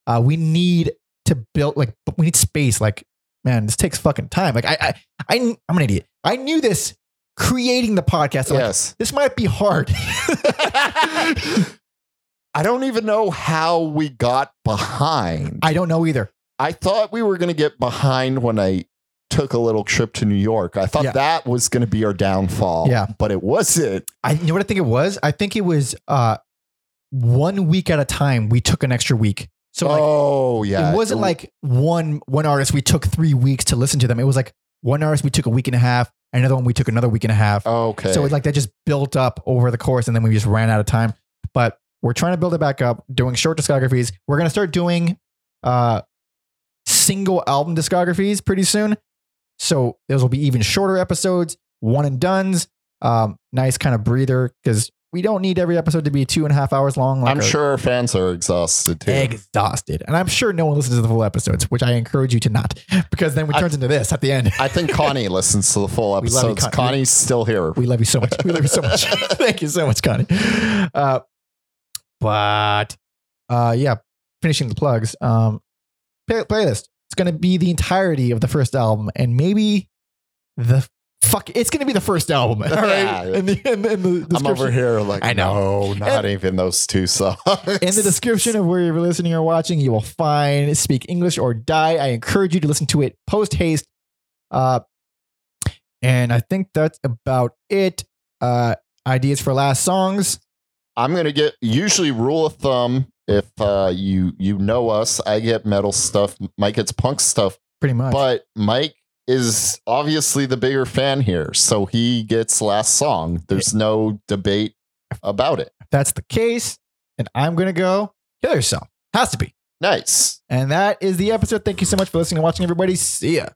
Speaker 1: Uh, we need to build like we need space. Like man, this takes fucking time. Like I I, I I'm an idiot. I knew this creating the podcast. I'm like,
Speaker 2: yes.
Speaker 1: this might be hard. (laughs) (laughs)
Speaker 2: I don't even know how we got behind.
Speaker 1: I don't know either.
Speaker 2: I thought we were going to get behind when I took a little trip to New York. I thought
Speaker 1: Yeah.
Speaker 2: that was going to be our downfall.
Speaker 1: Yeah.
Speaker 2: But it wasn't.
Speaker 1: I you know what I think it was. I think it was uh one week at a time. We took an extra week. So like
Speaker 2: oh, yeah.
Speaker 1: it wasn't like one one artist we took three weeks to listen to them. It was like one artist we took a week and a half, another one we took another week and a half.
Speaker 2: Okay.
Speaker 1: So it, like that just built up over the course, and then we just ran out of time. but we're trying to build it back up, doing short discographies. We're gonna start doing uh single album discographies pretty soon. So those will be even shorter episodes, one and duns. Um, nice kind of breather because we don't need every episode to be two and a half hours long. like
Speaker 2: I'm sure our fans are exhausted too.
Speaker 1: exhausted. And I'm sure no one listens to the full episodes, which I encourage you to not, (laughs) because then it
Speaker 2: I-
Speaker 1: turns into this at the end.
Speaker 2: I think Connie (laughs) listens to the full
Speaker 1: We love you. Con-
Speaker 2: Connie's still here.
Speaker 1: We love you so much. We love you so much. (laughs) Thank you so much, Connie. Uh, but uh, yeah, finishing the plugs. Um, play- playlist. It's going to be the entirety of the first album, and maybe the fuck. It's going to be the first album. All right.
Speaker 2: Yeah.
Speaker 1: The, in, the-
Speaker 2: I'm over here like,
Speaker 1: I know.
Speaker 2: no, not even those two songs.
Speaker 1: In the description of where you're listening or watching, you will find Speak English or Die. I encourage you to listen to it post haste. Uh, and I think that's about it. Uh, ideas for last songs.
Speaker 2: I'm gonna get usually rule of thumb. If uh, you you know us, I get metal stuff. Mike gets punk stuff.
Speaker 1: Pretty much.
Speaker 2: But Mike is obviously the bigger fan here, so he gets last song. There's no debate about it.
Speaker 1: if that's the case, and I'm going to go kill yourself. Has to be.
Speaker 2: Nice.
Speaker 1: And that is the episode. Thank you so much for listening and watching, everybody. See ya.